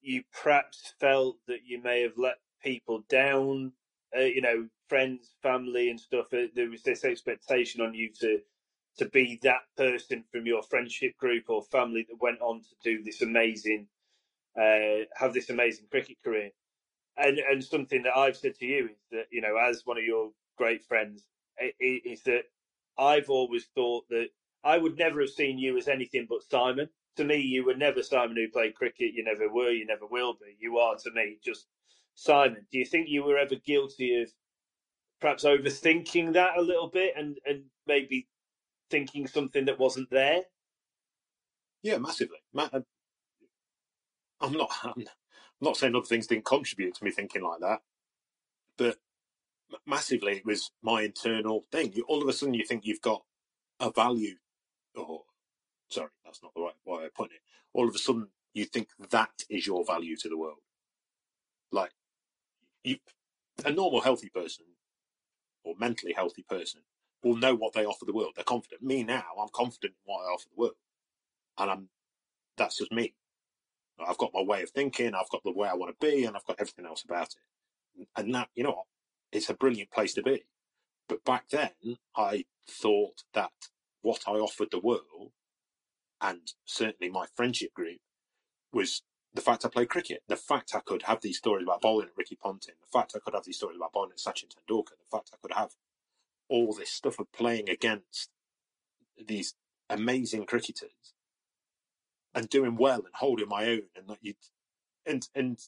you perhaps felt that you may have let people down. Uh, you know, friends, family, and stuff. Uh, there was this expectation on you to to be that person from your friendship group or family that went on to do this amazing, uh, have this amazing cricket career. And and something that I've said to you is that you know, as one of your great friends, is that I've always thought that I would never have seen you as anything but Simon. To me, you were never Simon who played cricket. You never were. You never will be. You are to me just Simon. Do you think you were ever guilty of perhaps overthinking that a little bit and and maybe thinking something that wasn't there? Yeah, massively. Uh, I'm not. I'm not saying other things didn't contribute to me thinking like that, but massively it was my internal thing. You, all of a sudden, you think you've got a value or sorry, that's not the right way of putting it. All of a sudden, you think that is your value to the world. Like, you, a normal healthy person or mentally healthy person will know what they offer the world. They're confident. Me now, I'm confident in what I offer the world, and I'm that's just me. I've got my way of thinking. I've got the way I want to be, and I've got everything else about it. And that, you know, what? it's a brilliant place to be. But back then, I thought that what I offered the world, and certainly my friendship group, was the fact I played cricket, the fact I could have these stories about bowling at Ricky Ponting, the fact I could have these stories about bowling at Sachin Tendulkar, the fact I could have all this stuff of playing against these amazing cricketers and doing well and holding my own and that you and and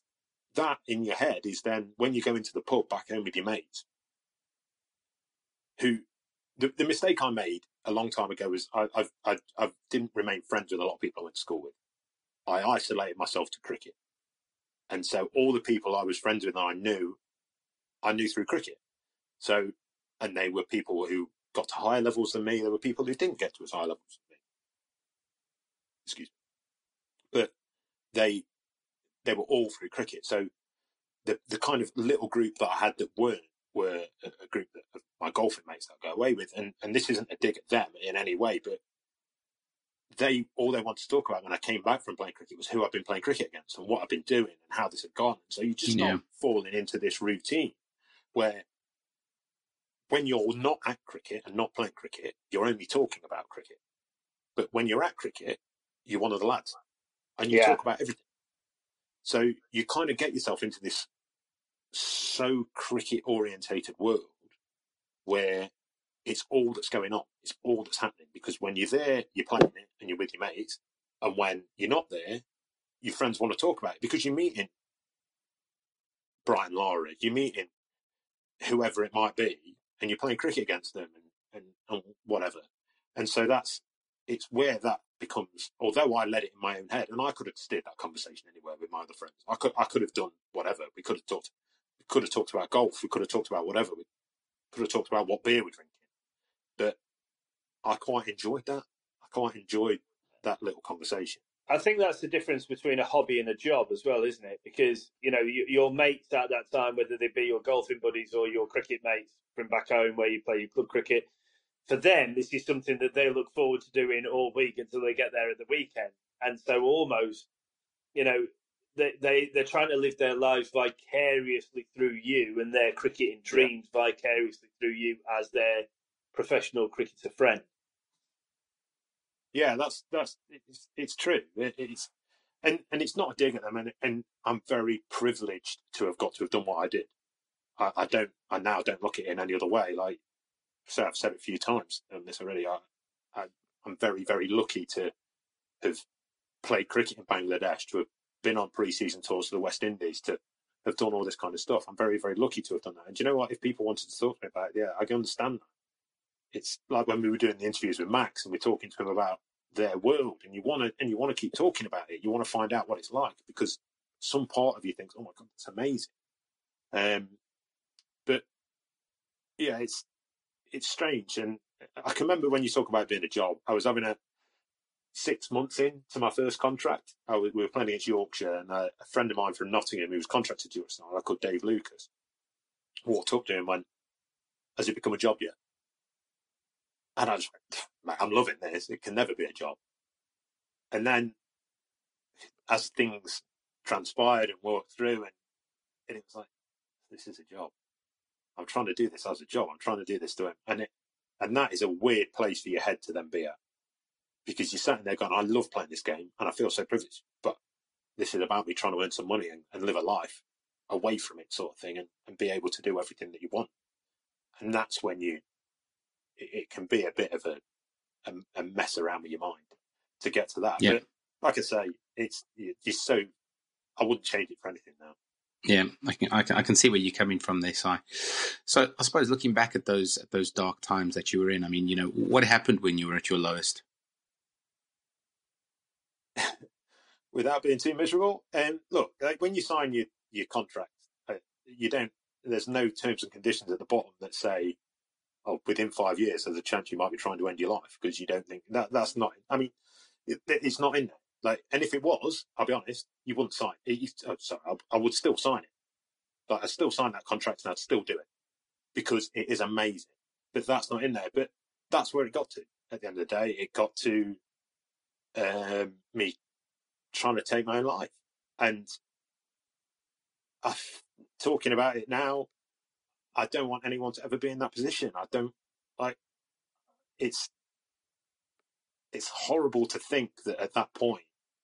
that in your head is then when you go into the pub back home with your mates who the, the mistake I made a long time ago was I, I've, I, I didn't remain friends with a lot of people I went to school with. I isolated myself to cricket. And so all the people I was friends with and I knew, I knew through cricket. So, and they were people who got to higher levels than me. There were people who didn't get to as high levels as me. Excuse me. But they, they were all through cricket. So the, the kind of little group that I had that weren't were a, a group that, my golfing mates that I go away with. And, and this isn't a dig at them in any way, but they all they wanted to talk about when I came back from playing cricket was who I've been playing cricket against and what I've been doing and how this had gone. So you just yeah. not falling into this routine where when you're not at cricket and not playing cricket, you're only talking about cricket. But when you're at cricket, you're one of the lads and you yeah. talk about everything. So you kind of get yourself into this so cricket orientated world where it's all that's going on. It's all that's happening because when you're there, you're playing it and you're with your mates. And when you're not there, your friends want to talk about it because you're meeting Brian Lara, you're meeting whoever it might be, and you're playing cricket against them and, and, and whatever. And so that's, it's where that becomes, although I led it in my own head, and I could have steered that conversation anywhere with my other friends. I could, I could have done whatever. We could have talked, we could have talked about golf. We could have talked about whatever. We could have talked about what beer we're drinking. But I quite enjoyed that. I quite enjoyed that little conversation. I think that's the difference between a hobby and a job as well, isn't it? Because you know your mates at that time, whether they be your golfing buddies or your cricket mates from back home where you play your club cricket, for them this is something that they look forward to doing all week until they get there at the weekend. And so almost, you know, they, they they're trying to live their lives vicariously through you and their cricketing dreams yeah. vicariously through you as their professional cricketer friend. Yeah, that's that's it's, it's true. It, it's and and it's not a dig at them, and and I'm very privileged to have got to have done what I did. I, I don't. I now don't look at it in any other way. Like so, I've said it a few times on this already. I, I I'm very very lucky to have played cricket in Bangladesh, to have been on pre-season tours to the West Indies, to have done all this kind of stuff. I'm very very lucky to have done that. And you know what? If people wanted to talk to me about it, yeah, I can understand that it's like when we were doing the interviews with Max and we're talking to him about their world, and you want to and you want to keep talking about it. You want to find out what it's like because some part of you thinks, "Oh my god, it's amazing." Um, but yeah, it's it's strange, and I can remember when you talk about being a job. I was having a six months in to my first contract. Was, we were playing against Yorkshire, and a, a, friend of mine from Nottingham who was contracted to us, I called Dave Lucas, walked up to him and went, "Has it become a job yet?" And I was like, I'm loving this. It can never be a job. And then as things transpired and worked through, and, and it was like, this is a job. I'm trying to do this as a job. I'm trying to do this to him. And it, and that is a weird place for your head to then be at. Because you're sitting there going, I love playing this game and I feel so privileged, but this is about me trying to earn some money and, and live a life away from it sort of thing and, and be able to do everything that you want. And that's when you it, can be a bit of a, a, a mess around with your mind to get to that. Yeah. But like I say, it's it's so I wouldn't change it for anything now. Yeah, I can, I can, I can see where you're coming from there, Si. So I suppose looking back at those at those dark times that you were in, I mean, you know, what happened when you were at your lowest? Without being too miserable, and um, look, like when you sign your your contract, uh, you don't. There's no terms and conditions at the bottom that say oh, within five years, there's a chance you might be trying to end your life because you don't think that that's not. I mean, it, it's not in there. Like, and if it was, I'll be honest, you wouldn't sign. It, oh, sorry, I, I would still sign it. Like, I'd still sign that contract and I'd still do it because it is amazing. But that's not in there. But that's where it got to. At the end of the day, it got to um, me trying to take my own life, and I, talking about it now, I don't want anyone to ever be in that position. I don't like it's it's horrible to think that at that point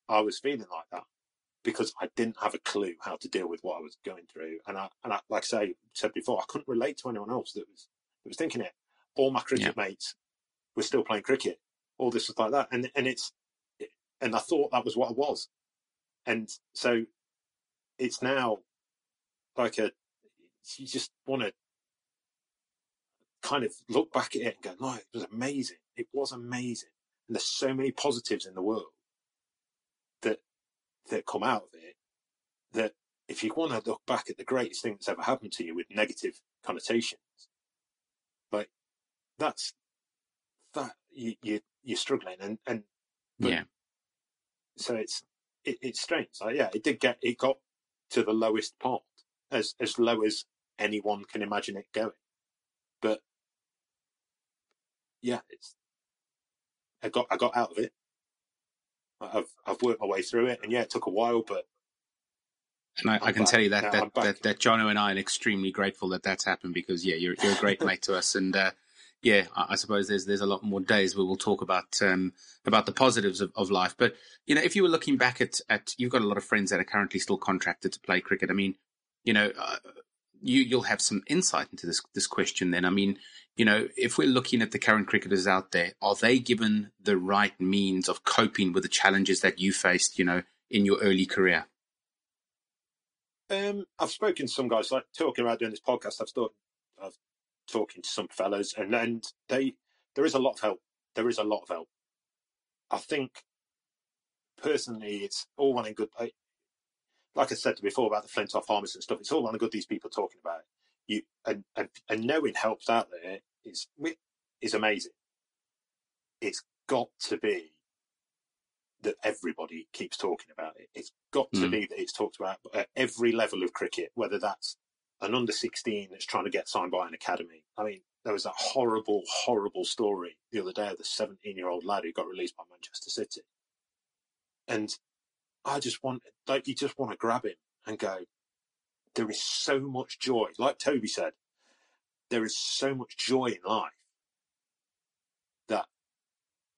I was feeling like that because I didn't have a clue how to deal with what I was going through, and I and I, like I say said before, I couldn't relate to anyone else that was that was thinking it. All my cricket yeah. mates were still playing cricket. All this stuff like that, and and it's and I thought that was what it was, and so it's now like a you just want to kind of look back at it and go, no, it was amazing. It was amazing. And there's so many positives in the world that that come out of it that if you want to look back at the greatest thing that's ever happened to you with negative connotations, like that's that you, you you're struggling and and yeah. So it's it, it's strange. So yeah, it did get it got to the lowest part as as low as anyone can imagine it going. But yeah, it's I got I got out of it. I've I've worked my way through it, and yeah, it took a while, but and I, I can back. tell you that that, that, that Jono and I are extremely grateful that that's happened because yeah, you're you're a great mate to us, and uh, yeah, I, I, suppose there's there's a lot more days where we'll talk about um, about the positives of, of life. But you know, if you were looking back at at you've got a lot of friends that are currently still contracted to play cricket. I mean, you know, uh, you you'll have some insight into this this question. Then, I mean, you know, if we're looking at the current cricketers out there, are they given the right means of coping with the challenges that you faced, you know, in your early career? Um, I've spoken to some guys, like talking about doing this podcast. I've thought, I've talking to some fellows, and and they there is a lot of help. There is a lot of help. I think personally, it's all one and good. Like I said before about the Flintoff farmers and stuff, it's all one and good. These people talking about it. You and, and and knowing helps out there is is amazing. It's got to be that everybody keeps talking about it. It's got to mm. be that it's talked about at every level of cricket, whether that's an under 16 that's trying to get signed by an academy. I mean, there was that horrible, horrible story the other day of the 17 year old lad who got released by Manchester City. And I just want, like, you just want to grab him and go, there is so much joy. Like Toby said, there is so much joy in life that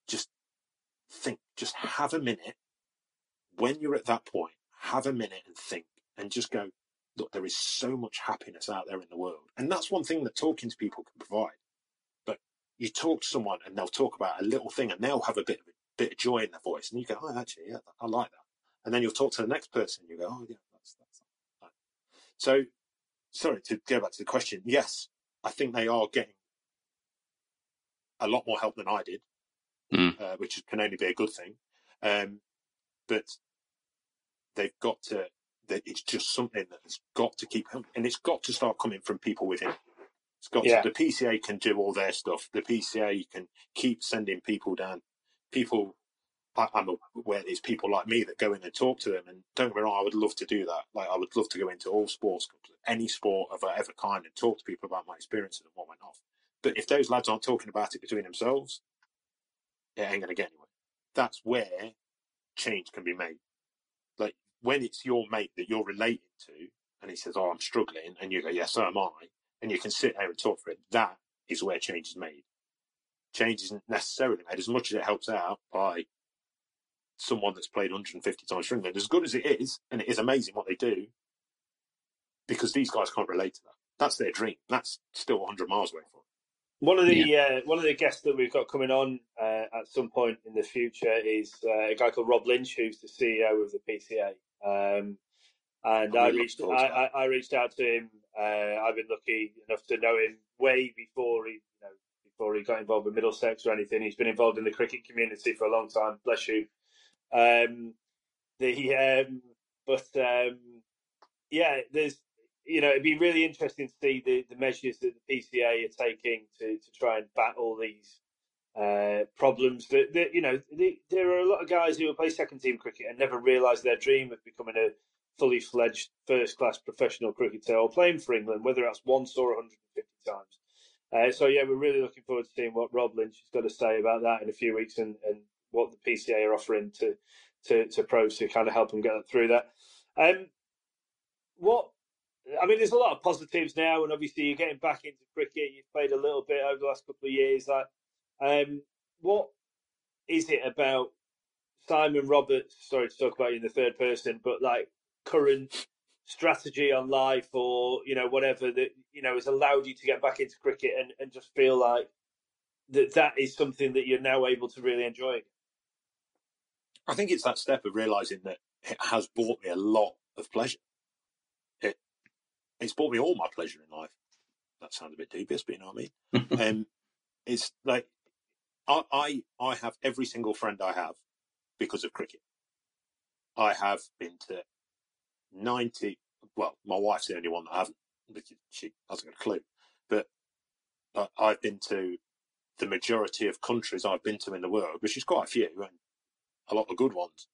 just think, just have a minute when you're at that point, have a minute and think and just go, look, there is so much happiness out there in the world. And that's one thing that talking to people can provide. But you talk to someone and they'll talk about a little thing and they'll have a bit of a bit of joy in their voice. And you go, oh, actually, yeah, I like that. And then you'll talk to the next person you go, oh, yeah, that's, that's that. So, sorry, to go back to the question. Yes, I think they are getting a lot more help than I did, mm. uh, which can only be a good thing. Um, but they've got to that it's just something that has got to keep coming, and it's got to start coming from people within. It's got yeah. to, the PCA can do all their stuff. The PCA can keep sending people down. People, I, am aware there's people like me that go in and talk to them. And don't get me wrong, I would love to do that. Like I would love to go into all sports any sport of whatever kind, and talk to people about my experiences and what went off. But if those lads aren't talking about it between themselves, it ain't going to get anywhere. That's where change can be made Like when it's your mate that you're relating to, and he says, "Oh, I'm struggling," and you go, "Yes, so am I," and you can sit there and talk for it. That is where change is made. Change isn't necessarily made as much as it helps out by someone that's played 150 times for England. As good as it is, and it is amazing what they do, because these guys can't relate to that. That's their dream. That's still 100 miles away from. One of the yeah. uh, one of the guests that we've got coming on uh, at some point in the future is uh, a guy called Rob Lynch, who's the CEO of the PCA. Um, and I reached I, I, I, reached out to him. Uh, I've been lucky enough to know him way before he you know before he got involved with Middlesex or anything. He's been involved in the cricket community for a long time. Bless you. Um, the um, but um, yeah, there's you know it'd be really interesting to see the, the measures that the PCA are taking to, to try and battle these uh, problems that, that you know they, there are a lot of guys who will play second team cricket and never realise their dream of becoming a fully fledged first class professional cricketer or playing for England, whether that's once or 150 times. Uh, so yeah, we're really looking forward to seeing what Rob Lynch has got to say about that in a few weeks and, and what the PCA are offering to to, to pros to kind of help them get through that. Um, what I mean, there's a lot of positives now, and obviously you're getting back into cricket. You've played a little bit over the last couple of years. Like, um, what is it about Simon Roberts? Sorry to talk about you in the third person, but like current strategy on life or you know whatever that you know has allowed you to get back into cricket and, and just feel like that that is something that you're now able to really enjoy. I think it's that step of realizing that it has brought me a lot of pleasure. It it's brought me all my pleasure in life. That sounds a bit dubious, but you know what I mean. um, it's like I, I I have every single friend I have because of cricket. I have been to ninety. Well, my wife's the only one that I haven't because she hasn't got a clue. But uh, I've been to the majority of countries I've been to in the world, which is quite a few, and a lot of good ones,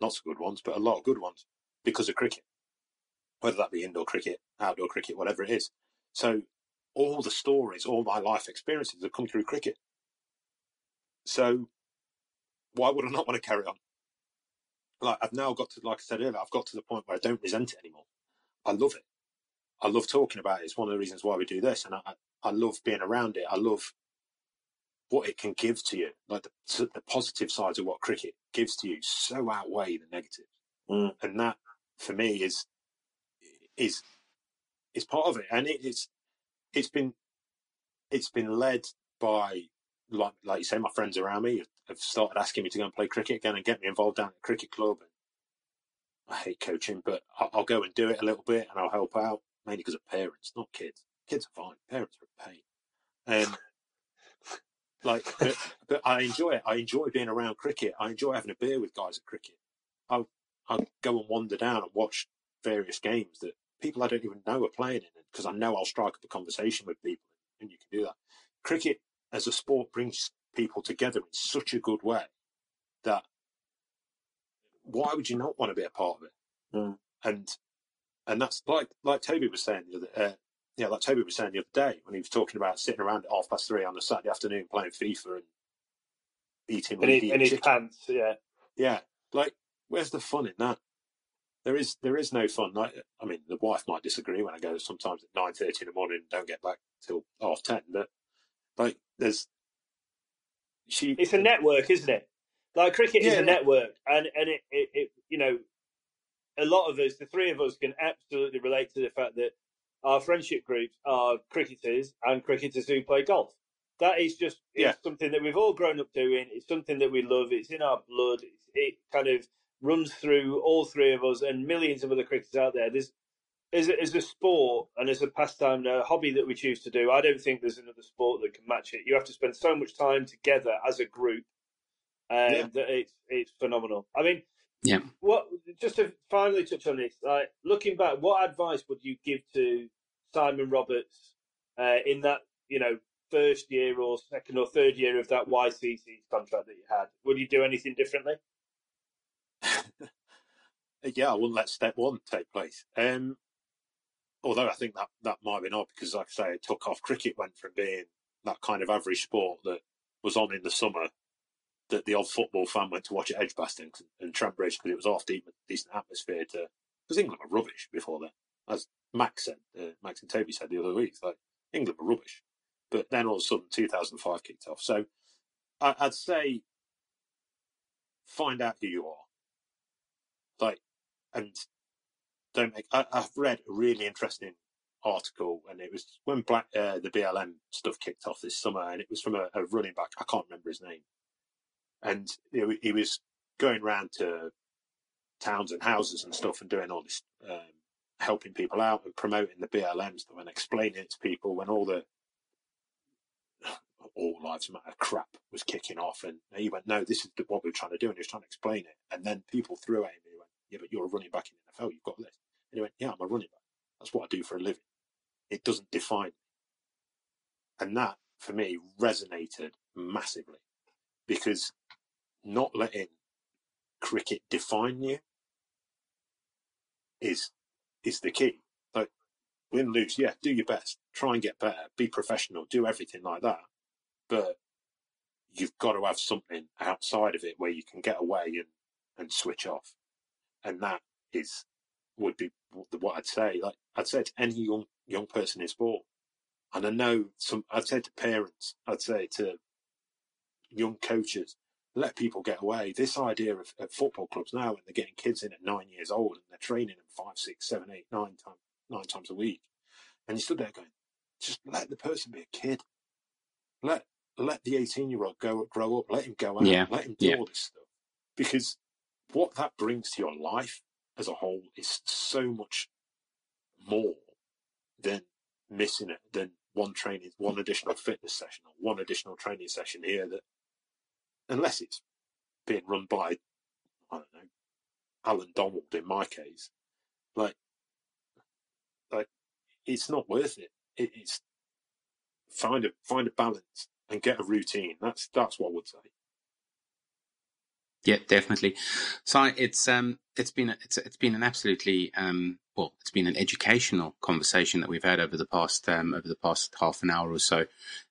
not so good ones, but a lot of good ones because of cricket. Whether that be indoor cricket, outdoor cricket, whatever it is. So all the stories, all my life experiences have come through cricket. So why would I not want to carry on? Like I've now got to, like I said earlier, I've got to the point where I don't resent it anymore. I love it. I love talking about it. It's one of the reasons why we do this, and I, I love being around it. I love what it can give to you. Like the, the positive sides of what cricket gives to you so outweigh the negatives, mm. and that for me is is is part of it. And it, it's it's been it's been led by like like you say, my friends around me have started asking me to go and play cricket again and get me involved down at the cricket club. And I hate coaching, but I'll, I'll go and do it a little bit and I'll help out mainly because of parents, not kids. Kids are fine. Parents are a pain. And like, but, but I enjoy it. I enjoy being around cricket. I enjoy having a beer with guys at cricket. I'll, I'll go and wander down and watch various games that people I don't even know are playing in because I know I'll strike up a conversation with people and you can do that. Cricket as a sport brings people together in such a good way that why would you not want to be a part of it? Mm. And and that's like like Toby was saying the other, uh, yeah, like Toby was saying the other day when he was talking about sitting around at half past three on a Saturday afternoon playing FIFA and eating in, his, in his pants, yeah, yeah. Like, where's the fun in that? There is there is no fun. Like, I mean, the wife might disagree when I go sometimes at nine thirty in the morning and don't get back till half ten, but like, there's she. It's a network, isn't it? Like cricket yeah, is a network, and and it, it, it you know a lot of us, the three of us, can absolutely relate to the fact that our friendship groups are cricketers and cricketers who play golf. That is just yeah. something that we've all grown up doing. It's something that we love. It's in our blood. It's, it kind of runs through all three of us and millions of other cricketers out there. There's as a, as a sport and as a pastime, a hobby that we choose to do. I don't think there's another sport that can match it. You have to spend so much time together as a group, um, yeah. that it's it's phenomenal. I mean, yeah. What just to finally touch on this, like looking back, what advice would you give to Simon Roberts uh, in that you know first year or second or third year of that YCC contract that you had? Would you do anything differently? yeah, I wouldn't let step one take place. Um, although I think that that might been odd because, like I say, it took off. Cricket went from being that kind of average sport that was on in the summer that the odd football fan went to watch at Edgbaston and Trent Bridge because it was off deep, decent atmosphere to because England were rubbish before then, as Max said, uh, Max and Toby said the other week, like England were rubbish. But then all of a sudden, 2005 kicked off. So I, would say find out who you are, like, and don't make. I, have read a really interesting article, and it was when Black uh, the BLM stuff kicked off this summer, and it was from a, a running back. I can't remember his name and he was going around to towns and houses and stuff and doing all this, um, helping people out and promoting the BLM stuff and explaining it to people when all the all lives matter crap was kicking off. And he went, "No, this is what we're trying to do," and he was trying to explain it. And then people threw at him. He went, "Yeah, but you're a running back in the NFL. You've got this." And he went, "Yeah, I'm a running back. That's what I do for a living. It doesn't define me." And that, for me, resonated massively because not letting cricket define you is is the key. Like win, lose, yeah, do your best, try and get better, be professional, do everything like that. But you've got to have something outside of it where you can get away and, and switch off. And that is would be what I'd say. Like I'd say to any young young person in sport, and I know some. I'd say to parents, I'd say to young coaches, let people get away. This idea of, of football clubs now, when they're getting kids in at nine years old and they're training them five, six, seven, eight, nine times nine times a week, and you stood there going, just let the person be a kid. Let let the eighteen year old go grow up. Let him go out. Yeah. Let him do Yeah. all this stuff because what that brings to your life as a whole is so much more than missing it than one training, one additional fitness session or one additional training session here that, unless it's being run by, I don't know, Allan Donald in my case, like, like it's not worth it. it it's find a find a balance and get a routine. That's that's what I would say. Yeah, definitely. So it's um it's been it's it's been an absolutely um well it's been an educational conversation that we've had over the past um over the past half an hour or so.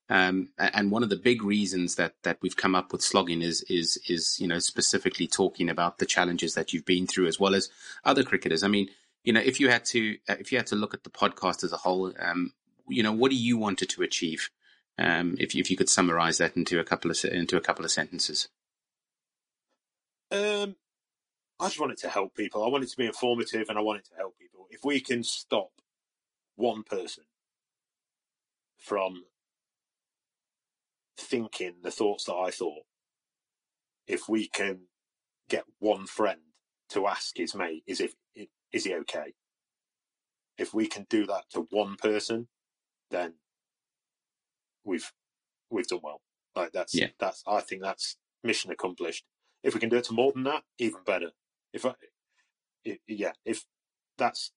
Um and one of the big reasons that that we've come up with slogging is is is you know specifically talking about the challenges that you've been through as well as other cricketers. I mean, you know, if you had to uh, if you had to look at the podcast as a whole, um you know, what do you wanted to achieve? Um if you, if you could summarize that into a couple of into a couple of sentences. Um, I just want it to help people. I want it to be informative, and I want it to help people. If we can stop one person from thinking the thoughts that I thought, if we can get one friend to ask his mate, "Is if is he okay?" If we can do that to one person, then we've we've done well. Like that's Yeah. that's I think that's mission accomplished. If we can do it to more than that, even better. If I, i yeah, if that's,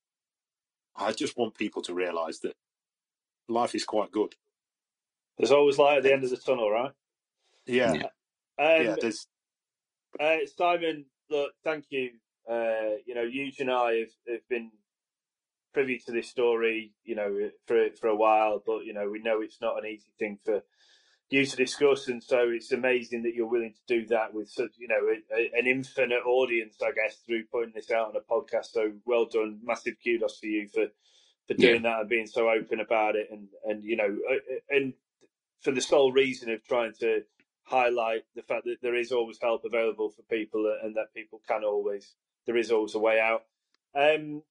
I just want people to realise that life is quite good. There's always light at the end of the tunnel, right? Yeah, Yeah. Um, yeah. There's Uh, Simon, look, thank you. Uh, you know, you and I have, have been privy to this story, you know, for for a while, but you know, we know it's not an easy thing for you to discuss, and so it's amazing that you're willing to do that with such, you know, a, a, an infinite audience, I guess, through putting this out on a podcast. So well done, massive kudos to you for for doing that and being so open about it, and and you know, and for the sole reason of trying to highlight the fact that there is always help available for people and that people can always there is always a way out. Um,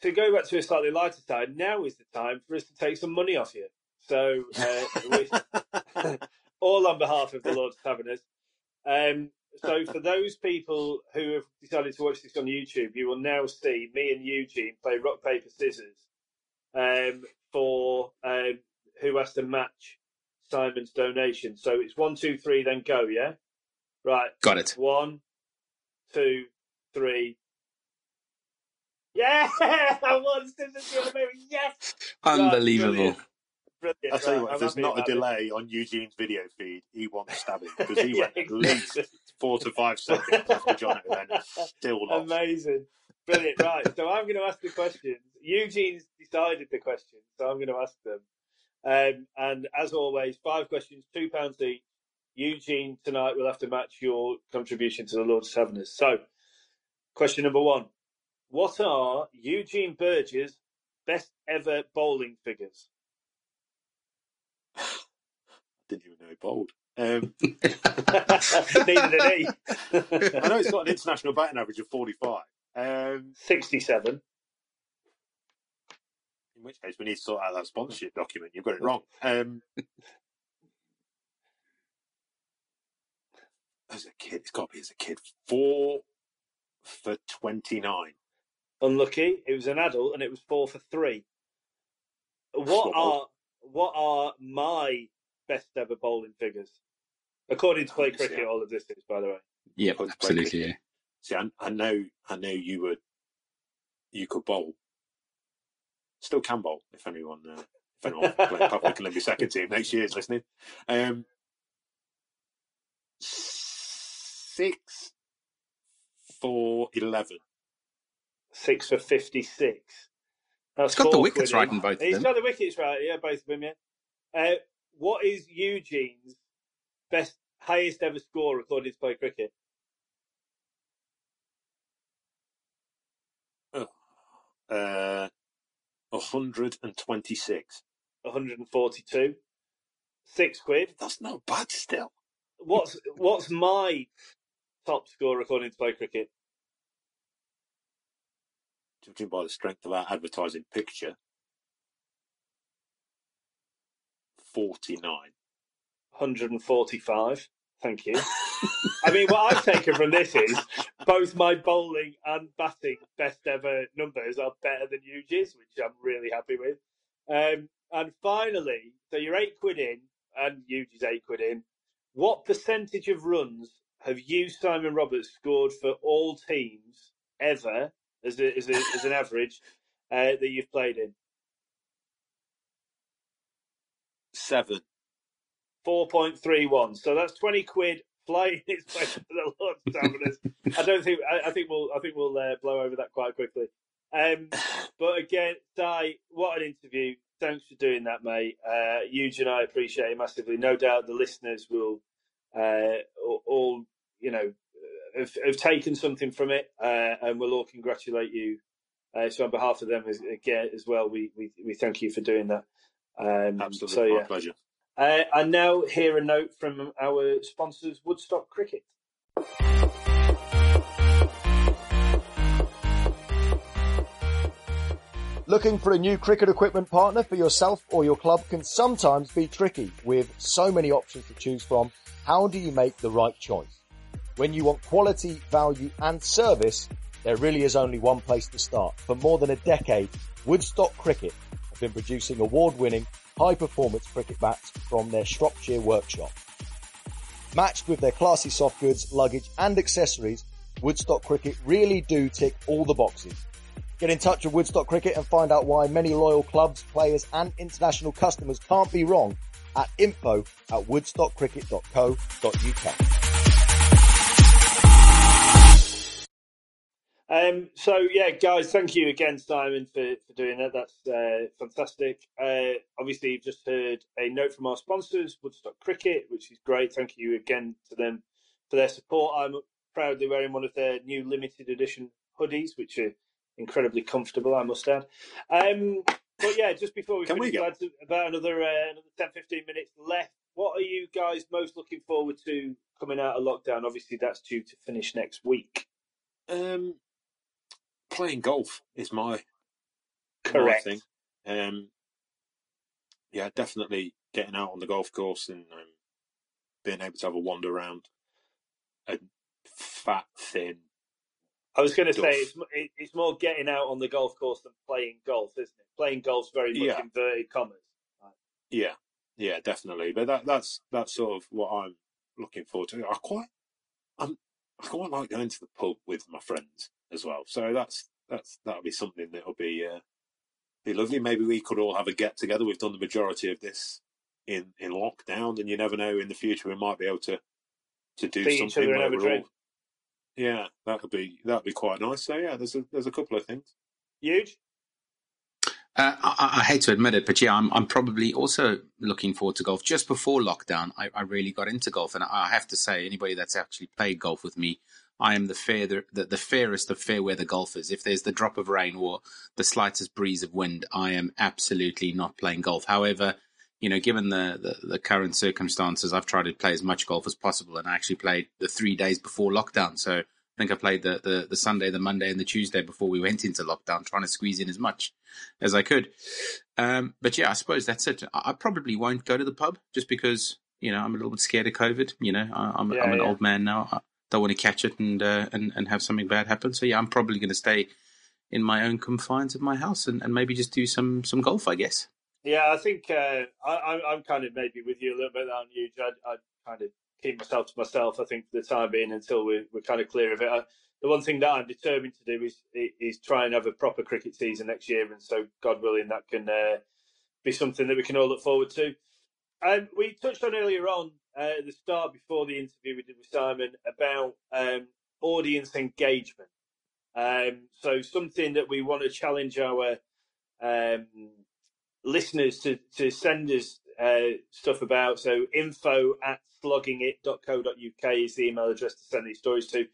to go back to a slightly lighter side, now is the time for us to take some money off you. So, uh, all on behalf of the Lord's Taverners. Um, so, for those people who have decided to watch this on YouTube, you will now see me and Eugene play rock paper scissors um, for um, who has to match Simon's donation. So it's one, two, three, then go. Yeah, right. Got it. One, two, three. Yeah, I won scissors the other way. Yes, Unbelievable. brilliant. Brilliant. I'll tell you what, if there's not a delay on Eugene's video feed, he wants stabbing because he Yeah, went at least four to five seconds after John and still lost. Amazing. Brilliant. Right. So I'm going to ask the questions. Eugene's decided the questions, so I'm going to ask them. Um, and as always, five questions, two pounds each. Eugene, tonight will have to match your contribution to the Lord's Taverners. So, question number one What are Eugene Burge's best ever bowling figures? Didn't even know he bowled. Um, Neither did he. I know he's got an international batting average of 45. Um, 67. in which case, we need to sort out that sponsorship document. You've got it wrong. Um, as a kid, it's got to be as a kid. Four for 29. Unlucky. It was an adult, and it was four for three. What Wow. are what are my best ever bowling figures? According to Play Obviously, Cricket, yeah. all of this is, by the way. Yeah, absolutely. Yeah. See, I, I know, I know you would, you could bowl. Still can bowl if anyone, uh, if anyone playing Papua Columbia second team next year is listening. Um, six for eleven. Six for fifty-six. That's got the wickets right in both. He's got the wickets right. Yeah, both of them. Yeah. Uh, what is Eugene's best, highest ever score recorded to play cricket? Oh, uh, 126. 142. Six quid. That's not bad still. What's what's my top score according to play cricket? Judging by the strength of our advertising picture, 49. 145. Thank you. I mean, what I've taken from this is both my bowling and batting best ever numbers are better than Euge's, which I'm really happy with. Um, and finally, so you're eight quid in, and Euge's eight quid in. What percentage of runs have you, Simon Roberts, scored for all teams ever as, a, as, a, as an average uh, that you've played in? Seven. 4.31. So that's 20 quid flying its way to the Lord Taverners. I don't think, I, I, think we'll, I think we'll uh, blow over that quite quickly. Um, but again, Di, what an interview. Thanks for doing that, mate. Uh, Euge and I appreciate it massively. No doubt the listeners will uh, all, you know, have, have, taken something from it, uh, and we'll all congratulate you. Uh, so on behalf of them as, again as well, we, we, we thank you for doing that. Um, Absolutely, so, yeah. my pleasure. Uh, and now hear a note from our sponsors, Woodstock Cricket. Looking for a new cricket equipment partner for yourself or your club can sometimes be tricky with so many options to choose from. How do you make the right choice? When you want quality, value and service, there really is only one place to start. For more than a decade, Woodstock Cricket have been producing award-winning high performance cricket bats from their Shropshire workshop. Matched with their classy soft goods, luggage and accessories, Woodstock Cricket really do tick all the boxes. Get in touch with Woodstock Cricket and find out why many loyal clubs, players and international customers can't be wrong at info at woodstockcricket.co.uk. Um, so yeah, guys, thank you again, Simon, for, for doing that. That's uh, fantastic. Uh, obviously, you've just heard a note from our sponsors, Woodstock Cricket, which is great. Thank you again to them for their support. I'm proudly wearing one of their new limited edition hoodies, which are incredibly comfortable, I must add. Um, but yeah, just before we Can finish, we lads, about another uh, another 10, 15 minutes left. What are you guys most looking forward to coming out of lockdown? Obviously, that's due to finish next week. Um, playing golf is my Correct. My thing. Um, yeah, definitely getting out on the golf course and um, being able to have a wander around a fat, thin. I was going to say it's, it's more getting out on the golf course than playing golf, isn't it? Playing golf's very much Yeah. inverted commas. Yeah, yeah, definitely. But that that's that's sort of what I'm looking forward to. I quite, I'm, I quite like going to the pub with my friends as well. So that's that's that'll be something that'll be uh, be lovely. Maybe we could all have a get together. We've done the majority of this in in lockdown, and you never know in the future we might be able to to do See each something where we're all. Yeah, that would be that would be quite nice. So yeah, there's a there's a couple of things. Euge. Uh, I, I hate to admit it, but yeah, I'm, I'm probably also looking forward to golf. Just before lockdown, I, I really got into golf, and I have to say, anybody that's actually played golf with me, I am the fair, the, the fairest of fair weather golfers. If there's the drop of rain or the slightest breeze of wind, I am absolutely not playing golf. However, you know, given the, the, the current circumstances, I've tried to play as much golf as possible, and I actually played the three days before lockdown. So I think I played the, the, the Sunday, the Monday, and the Tuesday before we went into lockdown, trying to squeeze in as much as I could. Um, but yeah, I suppose that's it. I, I probably won't go to the pub just because you know I'm a little bit scared of COVID. You know, I, I'm Yeah, I'm an yeah. old man now. I want to catch it and uh, and and have something bad happen. So yeah, I'm probably going to stay in my own confines of my house and, and maybe just do some some golf. I guess. Yeah, I think uh, I, I'm, kind of maybe with you a little bit on Euge. I, I kind of keep myself to myself. I think for the time being until we're, we're kind of clear of it. I, the one thing that I'm determined to do is is try and have a proper cricket season next year, and so God willing, that can uh, be something that we can all look forward to. Um, we touched on earlier on uh, at the start before the interview we did with Simon about um, audience engagement. Um, so something that we want to challenge our um, listeners to, to send us uh, stuff about. So info at sloggingit.co.uk is the email address to send these stories to.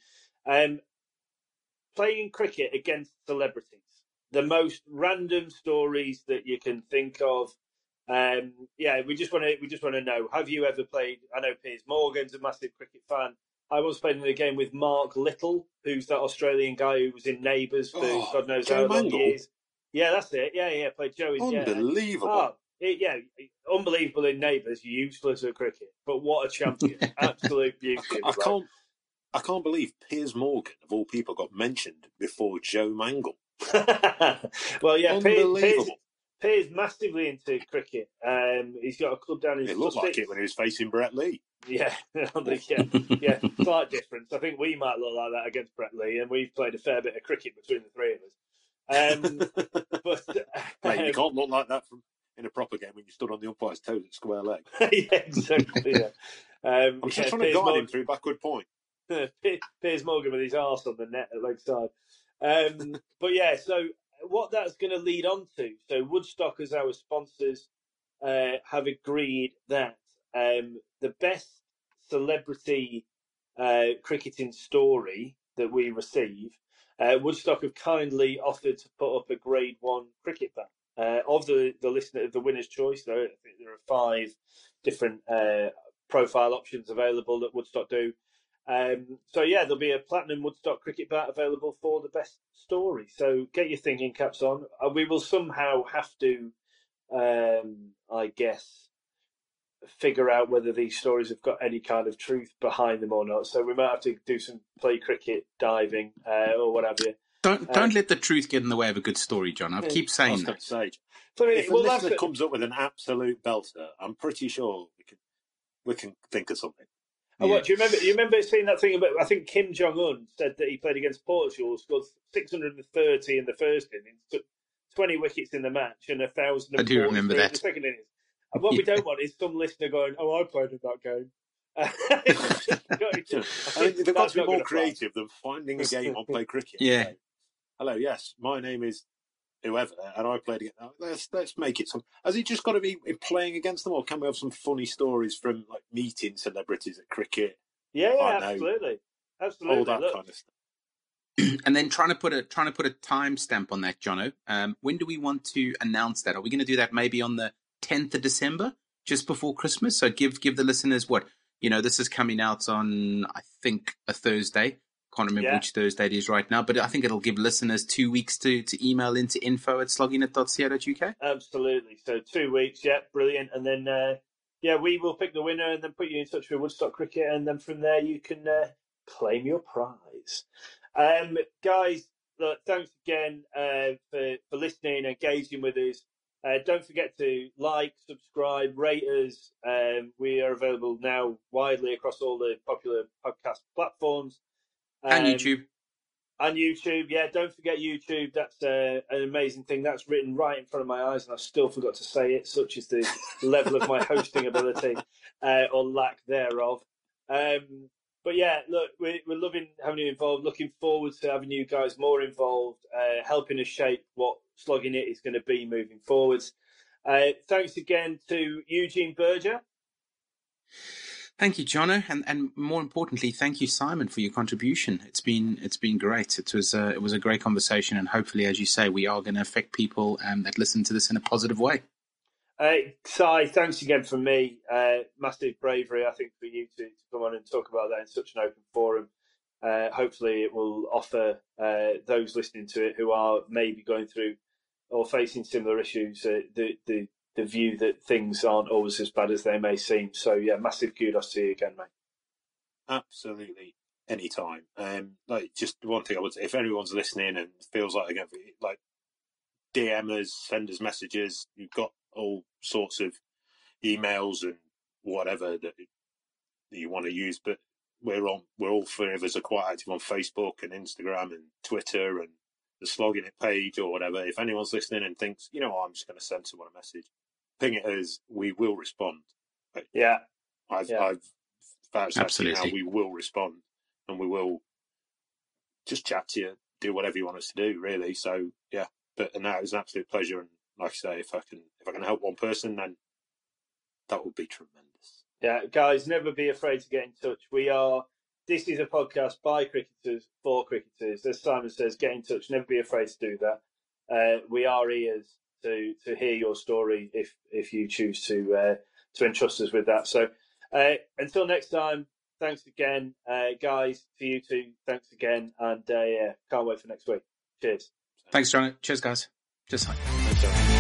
Um, playing cricket against celebrities. The most random stories that you can think of. Um, yeah, we just want to we just want to know. Have you ever played? I know Piers Morgan's a massive cricket fan. I was playing in a game with Mark Little, who's that Australian guy who was in Neighbours for Oh, God knows Joe how long Mangel? years. Yeah, that's it. Yeah, yeah, played. Yeah. Unbelievable. Oh, it, yeah, unbelievable in Neighbours, useless at cricket, but what a champion! Absolute beauty. I, I bloke. can't. I can't believe Piers Morgan, of all people, got mentioned before Joe Mangel. well, yeah, Piers, Piers, Piers massively into cricket. Um, he's got a club down in It looked like it when he was facing Brett Lee. Yeah, think, yeah, yeah, slight difference. I think we might look like that against Brett Lee, and we've played a fair bit of cricket between the three of us. Um, but Mate, you um, can't look like that from in a proper game when you stood on the umpire's toes at square leg. yeah, exactly. Yeah. Um, I'm just yeah, trying to guide Morgan- him through backward point. Piers Morgan with his arse on the net at leg side. Um, but yeah, so what that's going to lead on to, so Woodstock as our sponsors uh, have agreed that um, the best celebrity uh, cricketing story that we receive, uh, Woodstock have kindly offered to put up a Grade One cricket bat. Uh, of the the listener, of the winner's choice, though, there are five different uh, profile options available that Woodstock do. Um, so yeah, there'll be a platinum Woodstock cricket bat available for the best story. So get your thinking caps on. Uh, we will somehow have to, um, I guess, figure out whether these stories have got any kind of truth behind them or not. So we might have to do some play cricket diving uh, or what have you. Don't Uh, don't let the truth get in the way of a good story, John. I Yeah. keep saying that. going to say, So, if a well, that's listener comes up with an absolute belter, I'm pretty sure we can we can think of something. Oh, what, do you remember? You remember seeing that thing about? I think Kim Jong Un said that he played against Portugal, scored 630 in the first innings, took 20 wickets in the match, and a thousand. I do remember in that. the second innings. And what we don't want is some listener going, "Oh, I played in that game." I think they've got to be more gonna fly. creative than finding a game on Play Cricket. Yeah. Say, Hello, yes, my name is whoever, and I played against. oh, Let's let's make it some. Has he just got to be playing against them, or can we have some funny stories from like meeting celebrities at cricket, Yeah, yeah, know. absolutely, absolutely. all that Look, kind of stuff? And then trying to put a trying to put a timestamp on that, Jono. Um, when do we want to announce that? Are we going to do that maybe on the tenth of December, just before Christmas? So give give the listeners what you know. This is coming out on I think a Thursday. Can't remember Yeah. which Thursday it is right now, but I think it'll give listeners two weeks to, to email into info at sloggingit.co.uk. Absolutely. So two weeks, yeah, brilliant. And then, uh, yeah, we will pick the winner and then put you in touch with Woodstock Cricket, and then from there you can uh, claim your prize. Um, guys, look, thanks again uh, for for listening, engaging with us. Uh, don't forget to like, subscribe, rate us. Um, we are available now widely across all the popular podcast platforms And Um, YouTube. and YouTube. Yeah, don't forget YouTube. That's uh, an amazing thing. That's written right in front of my eyes, and I still forgot to say it. Such is the level of my hosting ability uh, or lack thereof. Um, but yeah, look, we're, we're loving having you involved. Looking forward to having you guys more involved, uh, helping us shape what slogging it is going to be moving forwards. Uh, thanks again to Eugene Berger. Thank you, Jono, and and more importantly, thank you, Simon, for your contribution. It's been it's been great. It was uh, it was a great conversation, and hopefully, as you say, we are going to affect people um, that listen to this in a positive way. Uh, Si, thanks again from me. Uh, massive bravery, I think, for you to, to come on and talk about that in such an open forum. Uh, hopefully, it will offer uh, those listening to it who are maybe going through or facing similar issues uh, the, the the view that things aren't always as bad as they may seem. So, yeah, massive kudos to you again, mate. Absolutely, anytime. Um, like just one thing I would say: if anyone's listening and feels like to like DM us, send us messages. You've got all sorts of emails and whatever that, that you want to use, but we're on. We're all three of us are quite active on Facebook and Instagram and Twitter and the slogging it page or whatever. If anyone's listening and thinks, you know, what, I'm just going to send someone a message, ping it as we will respond. Yeah, I've, Yeah. I've vouched how Absolutely. we will respond and we will just chat to you, do whatever you want us to do, really. So yeah, but and that is an absolute pleasure. And like I say, if I can if I can help one person, then that would be tremendous. Yeah, guys, never be afraid to get in touch. We are. This is a podcast by cricketers for cricketers. As Simon says, get in touch. Never be afraid to do that. Uh, we are ears to to hear your story if if you choose to uh, to entrust us with that. So uh, until next time, thanks again, uh, guys. For you too, thanks again, and uh, yeah, can't wait for next week. Cheers. Thanks, John. Cheers, guys. Just like. Thanks, John.